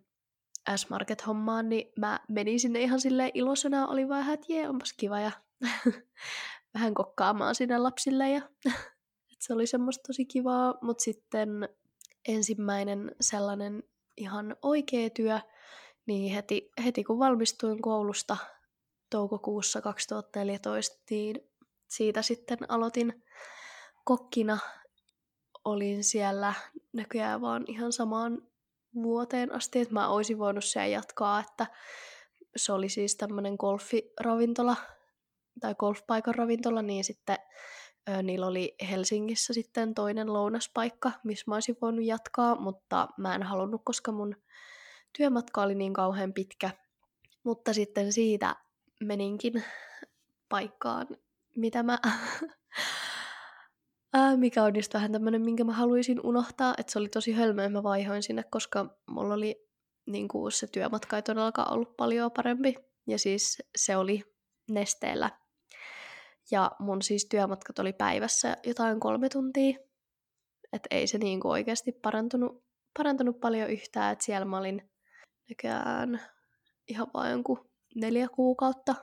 S-Market-hommaan, niin mä menin sinne ihan silleen iloisena, oli vaan, että jee, onpas kiva ja vähän kokkaamaan sinne lapsille ja se oli semmoista tosi kivaa, mutta sitten ensimmäinen sellainen ihan oikea työ, niin heti, heti kun valmistuin koulusta toukokuussa 2014, niin siitä sitten aloitin kokkina. Olin siellä näköjään vaan ihan samaan vuoteen asti, että mä olisin voinut siellä jatkaa, että se oli siis tämmöinen golfiravintola tai golfpaikan ravintola, niin sitten niillä oli Helsingissä sitten toinen lounaspaikka, missä mä olisin voinut jatkaa, mutta mä en halunnut, koska mun työmatka oli niin kauhean pitkä. Mutta sitten siitä meninkin paikkaan, mitä mä... mikä on just vähän tämmönen, minkä mä haluaisin unohtaa, että se oli tosi hölmöä, mä vaihoin sinne, koska mulla oli niin kuin se työmatka ei todellakaan ollut paljon parempi. Ja siis se oli nesteellä ja mun siis työmatkat oli päivässä jotain kolme tuntia. Että ei se niinku oikeasti parantunut, parantunut paljon yhtään. Että siellä mä olin näköjään ihan vain jonkun neljä kuukautta.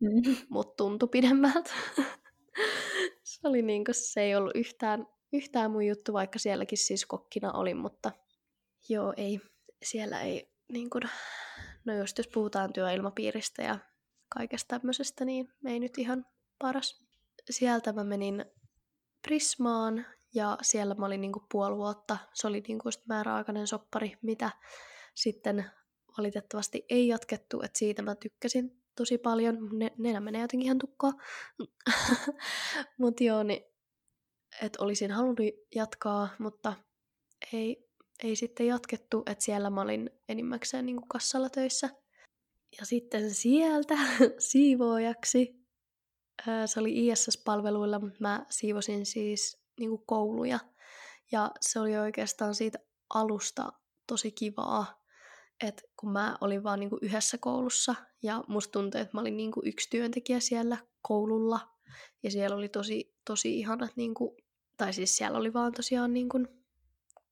Mm. Mutta tuntui pidemmältä. se oli niinku, se ei ollut yhtään, yhtään mun juttu, vaikka sielläkin siis kokkina olin, mutta joo, ei, siellä ei niin kuin, no just jos puhutaan työilmapiiristä ja kaikesta tämmöisestä, niin ei nyt ihan paras. Sieltä mä menin Prismaan ja siellä mä olin niinku puoli vuotta. Se oli niinku määräaikainen soppari, mitä sitten valitettavasti ei jatkettu, että siitä mä tykkäsin tosi paljon. Ne, nenä menee jotenkin ihan tukkoa. mutta joo, niin, että olisin halunnut jatkaa, mutta ei, ei sitten jatkettu, että siellä mä olin enimmäkseen niin kuin kassalla töissä. Ja sitten sieltä siivoojaksi se oli ISS-palveluilla, mutta mä siivosin siis niin kuin kouluja. Ja se oli oikeastaan siitä alusta tosi kivaa, että kun mä olin vaan niin kuin yhdessä koulussa ja musta tuntui, että mä olin niin kuin yksi työntekijä siellä koululla ja siellä oli tosi, tosi ihanat niin kuin tai siis siellä oli vaan tosiaan niin kuin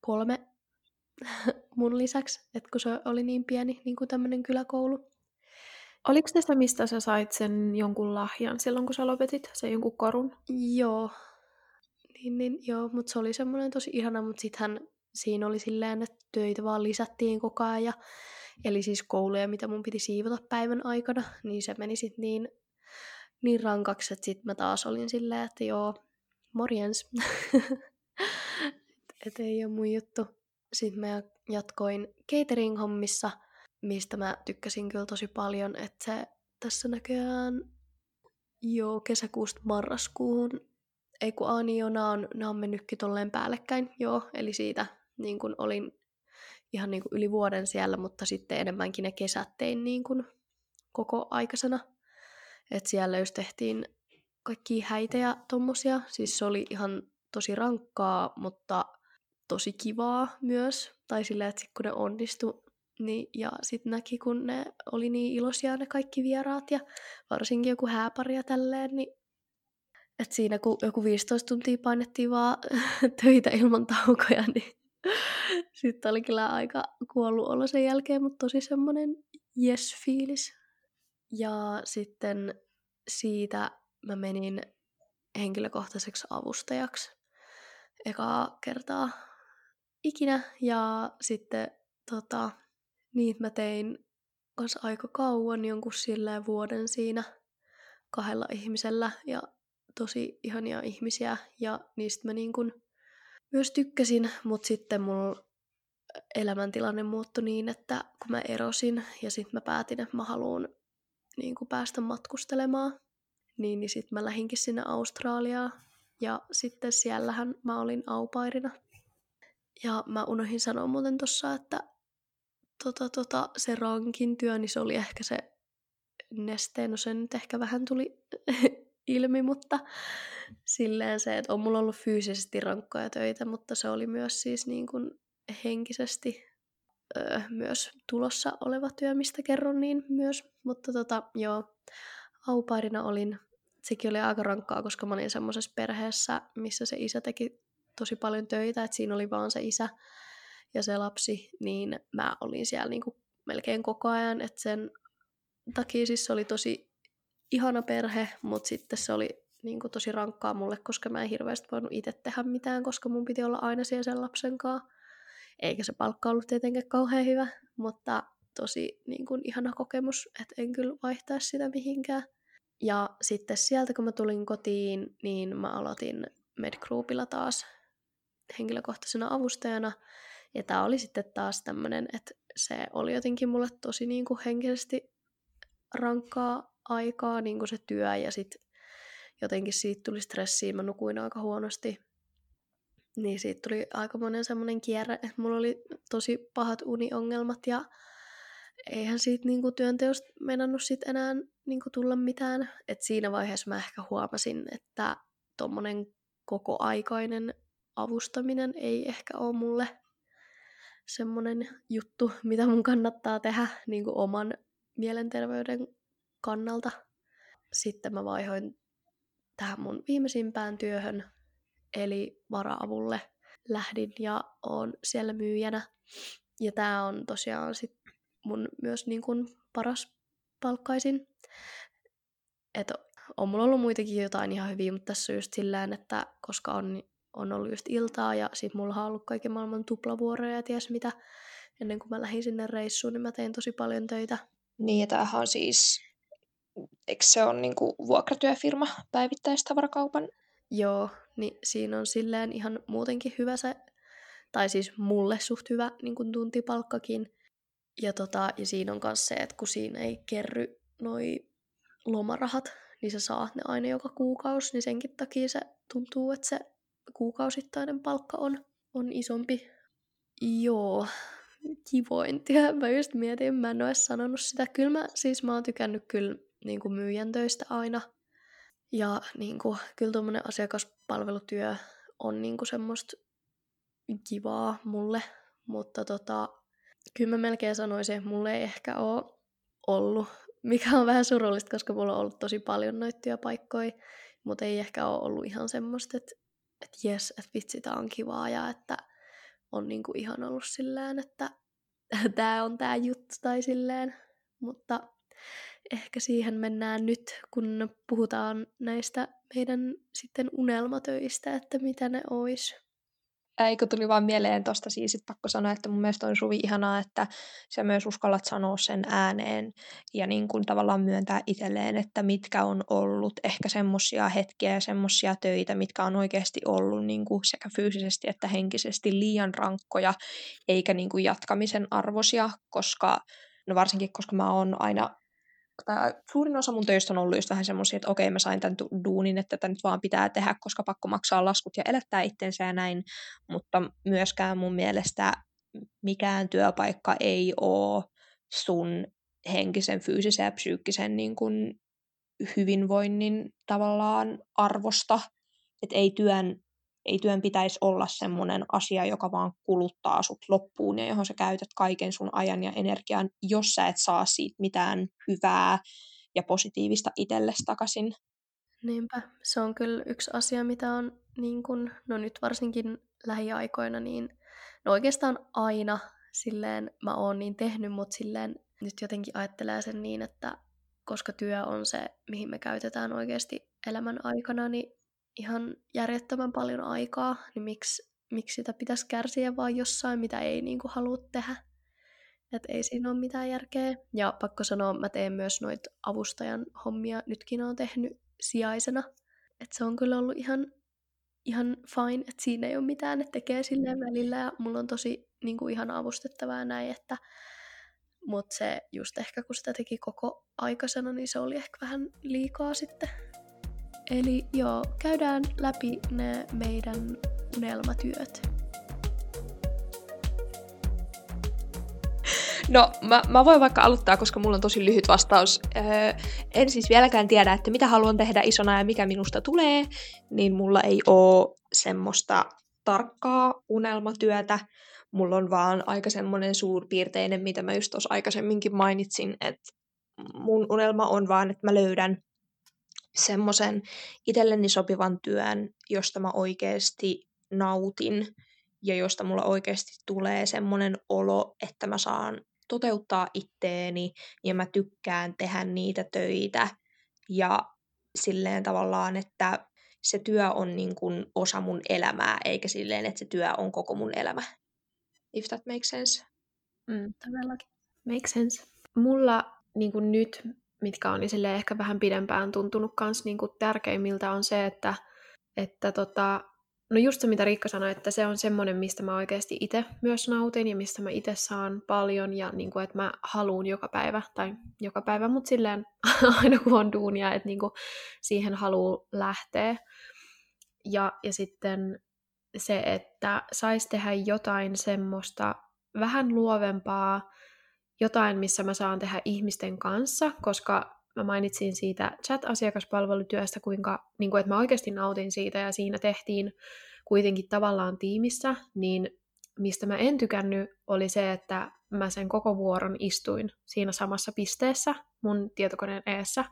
kolme mun lisäksi, että kun se oli niin pieni niin kuin tämmöinen kyläkoulu. Oliko se mistä sä sait sen jonkun lahjan silloin, kun sä lopetit, sen jonkun korun? Joo, niin, niin joo, mutta se oli semmoinen tosi ihana, mutta sittenhän siinä oli silleen, että töitä vaan lisättiin koko ajan. Ja, eli siis kouluja, mitä mun piti siivota päivän aikana, niin se meni sitten niin, niin rankaksi, että sitten mä taas olin silleen, että joo, morjens. et ei ole mun juttu. Sitten mä jatkoin catering-hommissa, mistä mä tykkäsin kyllä tosi paljon, että se tässä näköjään joo kesäkuusta marraskuuhun ei kun Aani on, nämä on mennytkin tolleen päällekkäin, joo, eli siitä niin kun olin ihan niin kuin yli vuoden siellä, mutta sitten enemmänkin ne kesät tein niin kuin koko aikaisena. Että siellä just tehtiin kaikki häitä ja tommosia. Siis se oli ihan tosi rankkaa, mutta tosi kivaa myös. Tai silleen, että kun ne onnistui, niin, ja sitten näki, kun ne oli niin iloisia ne kaikki vieraat ja varsinkin joku hääpari ja tälleen, niin et siinä kun joku 15 tuntia painettiin vaan töitä ilman taukoja, niin sitten oli kyllä aika kuollut olla sen jälkeen, mutta tosi semmoinen yes-fiilis. Ja sitten siitä mä menin henkilökohtaiseksi avustajaksi ekaa kertaa ikinä. Ja sitten tota, niin mä tein kanssa aika kauan jonkun silleen vuoden siinä kahdella ihmisellä. Ja tosi ihania ihmisiä ja niistä mä niin kuin myös tykkäsin, mutta sitten mulla elämäntilanne muuttui niin, että kun mä erosin ja sitten mä päätin, että mä haluan niin päästä matkustelemaan, niin, niin sitten mä lähinkin sinne Australiaan ja sitten siellähän mä olin aupairina. Ja mä unohdin sanoa muuten tossa, että tota, tota, se rankin työ, niin se oli ehkä se nesteen, no se nyt ehkä vähän tuli ilmi, mutta silleen se, että on mulla ollut fyysisesti rankkoja töitä, mutta se oli myös siis niin kuin henkisesti öö, myös tulossa oleva työ, mistä kerron niin myös. Mutta tota, joo, aupairina olin, sekin oli aika rankkaa, koska mä olin semmoisessa perheessä, missä se isä teki tosi paljon töitä, että siinä oli vaan se isä ja se lapsi, niin mä olin siellä niin kuin melkein koko ajan, että sen takia siis se oli tosi ihana perhe, mutta sitten se oli niin kuin tosi rankkaa mulle, koska mä en hirveästi voinut itse tehdä mitään, koska mun piti olla aina siellä sen lapsen kanssa. Eikä se palkka ollut tietenkään kauhean hyvä, mutta tosi niin kuin, ihana kokemus, että en kyllä vaihtaa sitä mihinkään. Ja sitten sieltä kun mä tulin kotiin, niin mä aloitin MedGroupilla taas henkilökohtaisena avustajana. Ja tää oli sitten taas tämmönen, että se oli jotenkin mulle tosi niin kuin henkisesti rankkaa aikaa, niin kuin se työ, ja sitten jotenkin siitä tuli stressiä, mä nukuin aika huonosti. Niin siitä tuli aika monen semmoinen kierre, että mulla oli tosi pahat uniongelmat, ja eihän siitä kuin työnteosta menannut sit enää niin kuin tulla mitään. Et siinä vaiheessa mä ehkä huomasin, että tuommoinen koko-aikainen avustaminen ei ehkä ole mulle semmoinen juttu, mitä mun kannattaa tehdä niin kuin oman mielenterveyden kannalta. Sitten mä vaihoin tähän mun viimeisimpään työhön, eli vara-avulle lähdin ja oon siellä myyjänä. Ja tää on tosiaan sit mun myös niin kun paras palkkaisin. Et on mulla ollut muitakin jotain ihan hyviä, mutta tässä on just sillään, että koska on, on ollut just iltaa ja sit mulla on ollut kaiken maailman tuplavuoroja ja ties mitä, ennen kuin mä lähdin sinne reissuun, niin mä tein tosi paljon töitä. Niin, ja tämähän on siis eikö se ole niin vuokratyöfirma päivittäistavarakaupan? Joo, niin siinä on silleen ihan muutenkin hyvä se, tai siis mulle suht hyvä niin kuin tuntipalkkakin. Ja, tota, ja siinä on myös se, että kun siinä ei kerry noi lomarahat, niin sä saat ne aina joka kuukausi, niin senkin takia se tuntuu, että se kuukausittainen palkka on, on isompi. Joo, kivointia. Mä just mietin, mä en ole sanonut sitä. Kyllä mä, siis mä oon tykännyt kyllä niin kuin myyjän töistä aina. Ja niin kuin, kyllä tuommoinen asiakaspalvelutyö on niin kuin semmoista kivaa mulle, mutta tota, kyllä mä melkein sanoisin, että mulle ei ehkä ole ollut, mikä on vähän surullista, koska mulla on ollut tosi paljon noita työpaikkoja, mutta ei ehkä ole ollut ihan semmoista, että että jes, että vitsi, tää on kivaa ja että on niinku ihan ollut silleen, että tämä on tämä juttu tai silleen. Mutta ehkä siihen mennään nyt, kun puhutaan näistä meidän sitten unelmatöistä, että mitä ne olisi. Eikö tuli vaan mieleen tuosta siis, että pakko sanoa, että mun mielestä on Suvi ihanaa, että sä myös uskallat sanoa sen ääneen ja niin kuin tavallaan myöntää itselleen, että mitkä on ollut ehkä semmoisia hetkiä ja semmoisia töitä, mitkä on oikeasti ollut niin kuin sekä fyysisesti että henkisesti liian rankkoja, eikä niin kuin jatkamisen arvosia, koska no varsinkin koska mä oon aina tai suurin osa mun töistä on ollut just vähän semmoisia, että okei mä sain tämän duunin, että tätä nyt vaan pitää tehdä, koska pakko maksaa laskut ja elättää itsensä ja näin, mutta myöskään mun mielestä mikään työpaikka ei ole sun henkisen, fyysisen ja psyykkisen niin kuin hyvinvoinnin tavallaan arvosta, että ei työn ei työn pitäisi olla semmoinen asia, joka vaan kuluttaa sut loppuun ja johon sä käytät kaiken sun ajan ja energian, jos sä et saa siitä mitään hyvää ja positiivista itsellesi takaisin. Niinpä, se on kyllä yksi asia, mitä on niin kun, no nyt varsinkin lähiaikoina, niin no oikeastaan aina silleen mä oon niin tehnyt, mutta silleen nyt jotenkin ajattelee sen niin, että koska työ on se, mihin me käytetään oikeasti elämän aikana, niin ihan järjettömän paljon aikaa, niin miksi, miksi sitä pitäisi kärsiä vaan jossain, mitä ei niin kuin halua tehdä. Että ei siinä ole mitään järkeä. Ja pakko sanoa, mä teen myös noita avustajan hommia. Nytkin on tehnyt sijaisena. Että se on kyllä ollut ihan, ihan fine, että siinä ei ole mitään, että tekee silleen välillä. Ja mulla on tosi niin kuin ihan avustettavaa näin, että mutta se just ehkä kun sitä teki koko aikaisena, niin se oli ehkä vähän liikaa sitten. Eli joo, käydään läpi ne meidän unelmatyöt. No, mä, mä voin vaikka aloittaa, koska mulla on tosi lyhyt vastaus. Öö, en siis vieläkään tiedä, että mitä haluan tehdä isona ja mikä minusta tulee, niin mulla ei oo semmoista tarkkaa unelmatyötä. Mulla on vaan aika semmoinen suurpiirteinen, mitä mä just tuossa aikaisemminkin mainitsin, että mun unelma on vaan, että mä löydän semmoisen itselleni sopivan työn, josta mä oikeasti nautin ja josta mulla oikeasti tulee semmoinen olo, että mä saan toteuttaa itteeni ja mä tykkään tehdä niitä töitä ja silleen tavallaan, että se työ on niin kuin osa mun elämää, eikä silleen, että se työ on koko mun elämä. If that makes sense. Mm, todellakin. Makes sense. Mulla niin kuin nyt mitkä on niin ehkä vähän pidempään tuntunut kans niin kuin tärkeimmiltä, on se, että, että tota, no just se, mitä Riikka sanoi, että se on semmoinen, mistä mä oikeasti itse myös nautin ja mistä mä itse saan paljon ja niin kuin, että mä haluun joka päivä, tai joka päivä, mutta silleen aina kun on duunia, että niin kuin siihen haluu lähteä. Ja, ja sitten se, että saisi tehdä jotain semmoista vähän luovempaa, jotain, missä mä saan tehdä ihmisten kanssa, koska mä mainitsin siitä chat-asiakaspalvelutyöstä, kuinka, niin kuin, että mä oikeasti nautin siitä ja siinä tehtiin kuitenkin tavallaan tiimissä, niin mistä mä en tykännyt oli se, että mä sen koko vuoron istuin siinä samassa pisteessä mun tietokoneen eessä,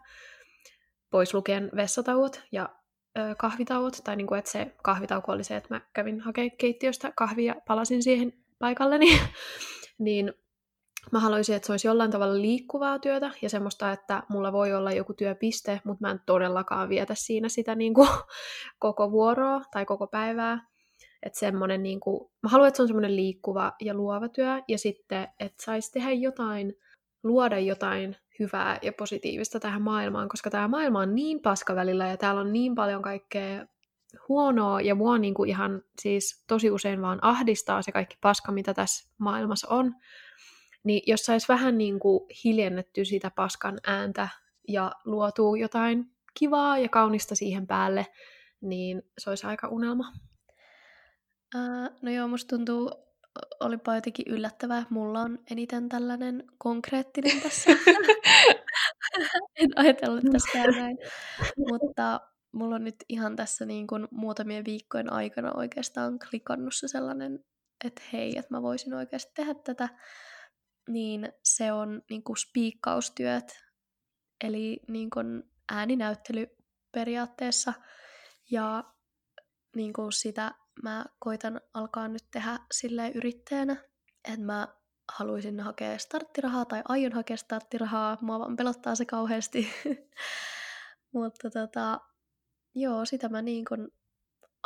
pois lukien vessatauot ja ö, kahvitauot, tai niin kuin, että se kahvitauko oli se, että mä kävin hakemaan keittiöstä kahvia ja palasin siihen paikalleni, niin mä haluaisin, että se olisi jollain tavalla liikkuvaa työtä ja semmoista, että mulla voi olla joku työpiste, mutta mä en todellakaan vietä siinä sitä niin kuin, koko vuoroa tai koko päivää. Että semmoinen, niin kuin, mä haluan, että se on semmoinen liikkuva ja luova työ ja sitten, että saisi tehdä jotain, luoda jotain hyvää ja positiivista tähän maailmaan, koska tämä maailma on niin paska välillä ja täällä on niin paljon kaikkea huonoa ja mua niin kuin ihan siis tosi usein vaan ahdistaa se kaikki paska, mitä tässä maailmassa on. Niin jos saisi vähän niin kuin hiljennetty sitä paskan ääntä ja luotuu jotain kivaa ja kaunista siihen päälle, niin se olisi aika unelma. Uh, no joo, musta tuntuu, olipa jotenkin yllättävää, mulla on eniten tällainen konkreettinen tässä. en ajatellut tässä näin. Mutta mulla on nyt ihan tässä niin kuin muutamien viikkojen aikana oikeastaan klikannut se sellainen, että hei, että mä voisin oikeasti tehdä tätä niin se on niin kuin spiikkaustyöt, eli niin kuin ääninäyttely periaatteessa. Ja niin kuin sitä mä koitan alkaa nyt tehdä silleen yrittäjänä, että mä haluaisin hakea starttirahaa tai aion hakea starttirahaa. Mua vaan pelottaa se kauheasti. Mutta tota, joo, sitä mä niin kun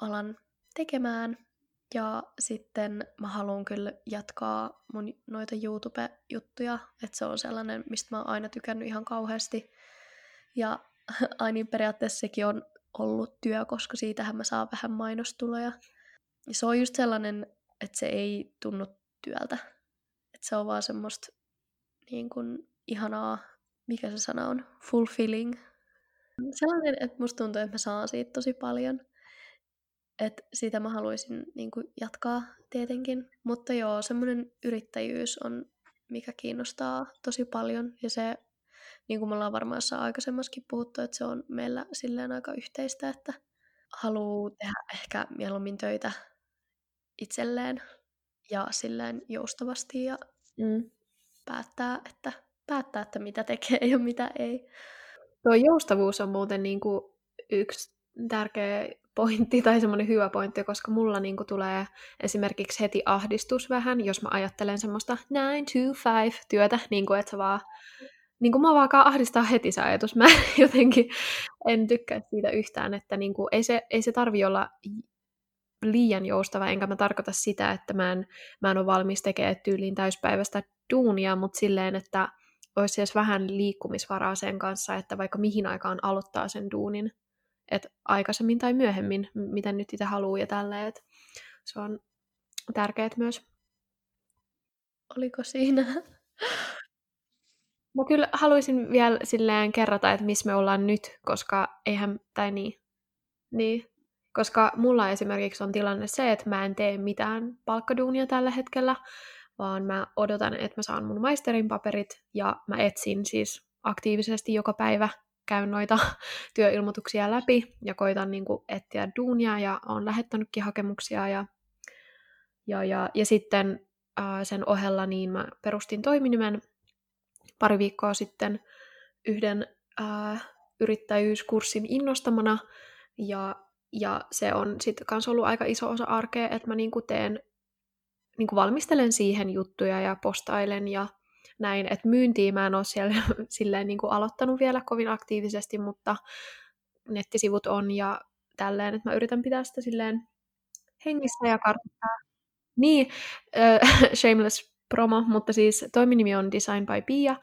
alan tekemään. Ja sitten mä haluan kyllä jatkaa mun noita YouTube-juttuja, että se on sellainen, mistä mä oon aina tykännyt ihan kauheasti. Ja aina periaatteessa sekin on ollut työ, koska siitähän mä saan vähän mainostuloja. Ja se on just sellainen, että se ei tunnu työltä. Että se on vaan semmoista niin kuin, ihanaa, mikä se sana on, fulfilling. Sellainen, että musta tuntuu, että mä saan siitä tosi paljon. Että sitä mä haluaisin niin kuin, jatkaa tietenkin. Mutta joo, semmoinen yrittäjyys on, mikä kiinnostaa tosi paljon. Ja se, niin kuin me ollaan varmaan jossain aikaisemmaskin puhuttu, että se on meillä silleen aika yhteistä, että haluaa tehdä ehkä mieluummin töitä itselleen ja silleen joustavasti ja mm. päättää, että, päättää, että mitä tekee ja mitä ei. Tuo joustavuus on muuten niin kuin yksi tärkeä pointti tai semmoinen hyvä pointti, koska mulla niin kuin tulee esimerkiksi heti ahdistus vähän, jos mä ajattelen semmoista 9 to 5 työtä, niin kuin että sä vaan niin kuin mä vaan ahdistaa heti se ajatus. Mä jotenkin en tykkää siitä yhtään, että niin kuin, ei, se, ei se tarvi olla liian joustava, enkä mä tarkoita sitä, että mä en, mä en ole valmis tekemään tyyliin täyspäiväistä duunia, mutta silleen, että olisi edes vähän liikkumisvaraa sen kanssa, että vaikka mihin aikaan aloittaa sen duunin, että aikaisemmin tai myöhemmin, miten nyt itse haluaa ja tälleen, että se on tärkeää myös. Oliko siinä? Mä kyllä haluaisin vielä silleen kerrata, että missä me ollaan nyt, koska eihän, tai niin, niin koska mulla esimerkiksi on tilanne se, että mä en tee mitään palkkaduunia tällä hetkellä, vaan mä odotan, että mä saan mun maisterin paperit ja mä etsin siis aktiivisesti joka päivä käyn noita työilmoituksia läpi ja koitan niin kuin, etsiä duunia ja on lähettänytkin hakemuksia ja, ja, ja, ja sitten ää, sen ohella niin mä perustin toiminimen pari viikkoa sitten yhden ää, yrittäjyyskurssin innostamana ja ja se on sitten myös ollut aika iso osa arkea, että mä niinku teen, niinku valmistelen siihen juttuja ja postailen ja näin, että myyntiä mä en ole siellä silleen niinku aloittanut vielä kovin aktiivisesti, mutta nettisivut on ja tälleen, että mä yritän pitää sitä silleen hengissä ja kartoittaa. Niin, äh, shameless promo, mutta siis toiminimi on Design by Pia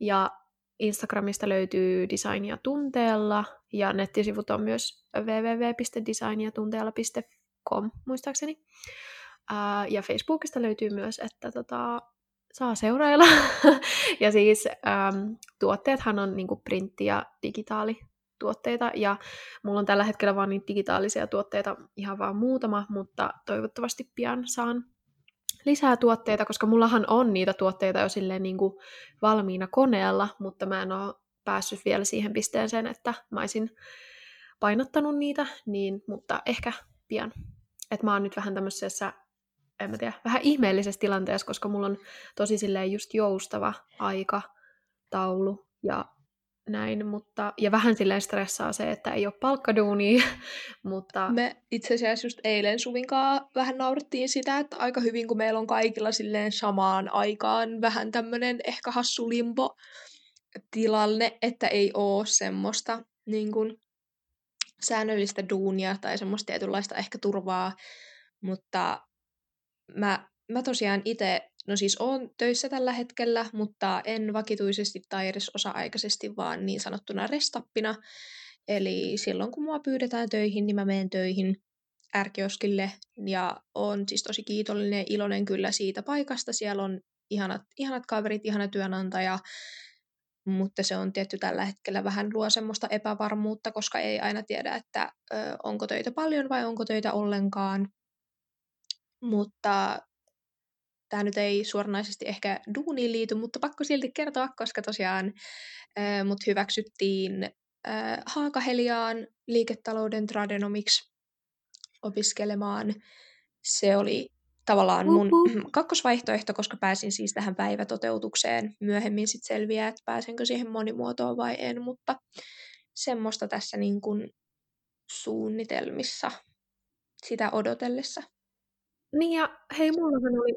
ja Instagramista löytyy designia tunteella ja nettisivut on myös www.designiatunteella.com muistaakseni. Uh, ja Facebookista löytyy myös, että tota, saa seurailla. ja siis um, tuotteethan on niinku printti- ja digitaalituotteita, ja mulla on tällä hetkellä vain niitä digitaalisia tuotteita ihan vaan muutama, mutta toivottavasti pian saan lisää tuotteita, koska mullahan on niitä tuotteita jo silleen niin valmiina koneella, mutta mä en ole päässyt vielä siihen pisteeseen, että mä olisin painottanut niitä, niin, mutta ehkä pian. Että mä oon nyt vähän tämmöisessä, en mä tiedä, vähän ihmeellisessä tilanteessa, koska mulla on tosi silleen just joustava aika, taulu ja näin, mutta, ja vähän silleen stressaa se, että ei ole palkkaduunia, mutta... Me itse asiassa just eilen Suvinkaan vähän naurettiin sitä, että aika hyvin, kun meillä on kaikilla silleen samaan aikaan vähän tämmöinen ehkä hassu limbo tilanne, että ei ole semmoista niin kuin, säännöllistä duunia tai semmoista tietynlaista ehkä turvaa, mutta mä, mä tosiaan itse No siis oon töissä tällä hetkellä, mutta en vakituisesti tai edes osa-aikaisesti, vaan niin sanottuna restappina. Eli silloin kun mua pyydetään töihin, niin mä menen töihin ärkioskille ja on siis tosi kiitollinen ja iloinen kyllä siitä paikasta. Siellä on ihanat, ihanat kaverit, ihana työnantaja, mutta se on tietty tällä hetkellä vähän luo semmoista epävarmuutta, koska ei aina tiedä, että ö, onko töitä paljon vai onko töitä ollenkaan. Mutta tämä nyt ei suoranaisesti ehkä duuniin liity, mutta pakko silti kertoa, koska tosiaan äh, mut hyväksyttiin äh, Haakaheliaan liiketalouden tradenomiksi opiskelemaan. Se oli tavallaan mun uh-huh. kakkosvaihtoehto, koska pääsin siis tähän päivätoteutukseen. Myöhemmin sitten selviää, että pääsenkö siihen monimuotoon vai en, mutta semmoista tässä niin kuin suunnitelmissa sitä odotellessa. Niin ja hei, mullahan oli,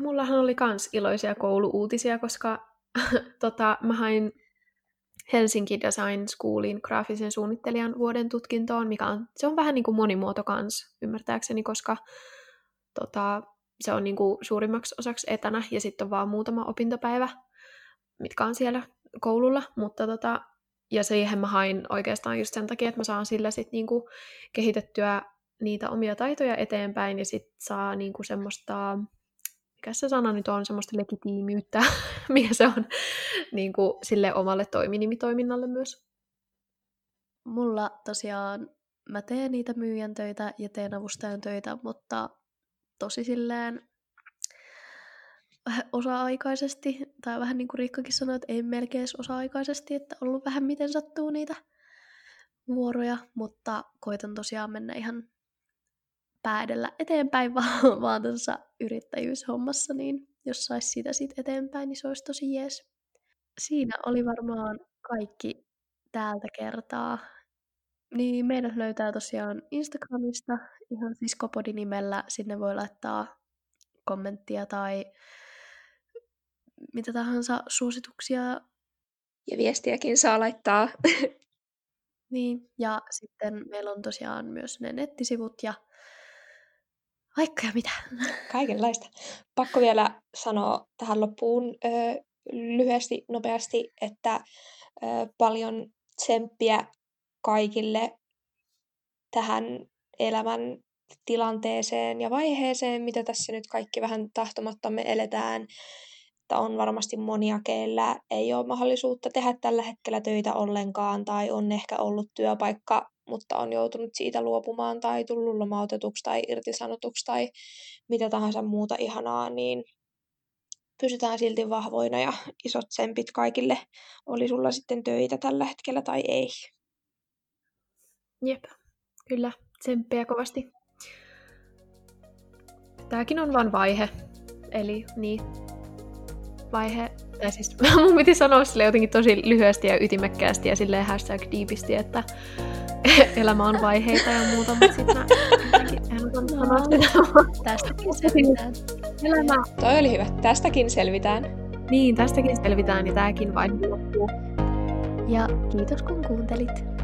mullahan oli kans iloisia kouluuutisia, koska tota, mä hain Helsinki Design Schoolin graafisen suunnittelijan vuoden tutkintoon, mikä on, se on vähän niin kuin monimuoto kans, ymmärtääkseni, koska tota, se on niin kuin suurimmaksi osaksi etänä ja sitten on vaan muutama opintopäivä, mitkä on siellä koululla, mutta tota, ja siihen mä hain oikeastaan just sen takia, että mä saan sillä sit niinku kehitettyä niitä omia taitoja eteenpäin ja sit saa niinku semmoista, mikä se sana nyt on, semmoista legitiimiyttä, mikä se on niinku sille omalle toiminimitoiminnalle myös. Mulla tosiaan, mä teen niitä myyjän töitä ja teen avustajan töitä, mutta tosi silleen osa-aikaisesti, tai vähän niin kuin Riikkakin sanoi, että ei melkein osa-aikaisesti, että ollut vähän miten sattuu niitä vuoroja, mutta koitan tosiaan mennä ihan päädellä eteenpäin vaan, vaan tuossa yrittäjyyshommassa, niin jos saisi sitä sitten eteenpäin, niin se olisi tosi jees. Siinä oli varmaan kaikki tältä kertaa. Niin meidät löytää tosiaan Instagramista ihan siis Kopodi-nimellä. Sinne voi laittaa kommenttia tai mitä tahansa suosituksia. Ja viestiäkin saa laittaa. niin, ja sitten meillä on tosiaan myös ne nettisivut ja vaikka ja mitä. Kaikenlaista. Pakko vielä sanoa tähän loppuun ö, lyhyesti, nopeasti, että ö, paljon tsemppiä kaikille tähän elämän tilanteeseen ja vaiheeseen, mitä tässä nyt kaikki vähän tahtomattamme eletään että on varmasti monia, keillä ei ole mahdollisuutta tehdä tällä hetkellä töitä ollenkaan tai on ehkä ollut työpaikka, mutta on joutunut siitä luopumaan tai tullut lomautetuksi tai irtisanotuksi tai mitä tahansa muuta ihanaa, niin pysytään silti vahvoina ja isot tsempit kaikille, oli sulla sitten töitä tällä hetkellä tai ei. Jep, kyllä, tsemppiä kovasti. Tämäkin on vain vaihe, eli niin, vaihe, tai siis mun piti sanoa sille jotenkin tosi lyhyesti ja ytimekkäästi ja silleen hashtag deepisti, että elämä on vaiheita ja muuta, mutta sitten mä sitä. Tästäkin selvitään. Elämä. Toi oli hyvä. Tästäkin selvitään. Niin, tästäkin selvitään ja tääkin vain loppuu. Ja kiitos kun kuuntelit.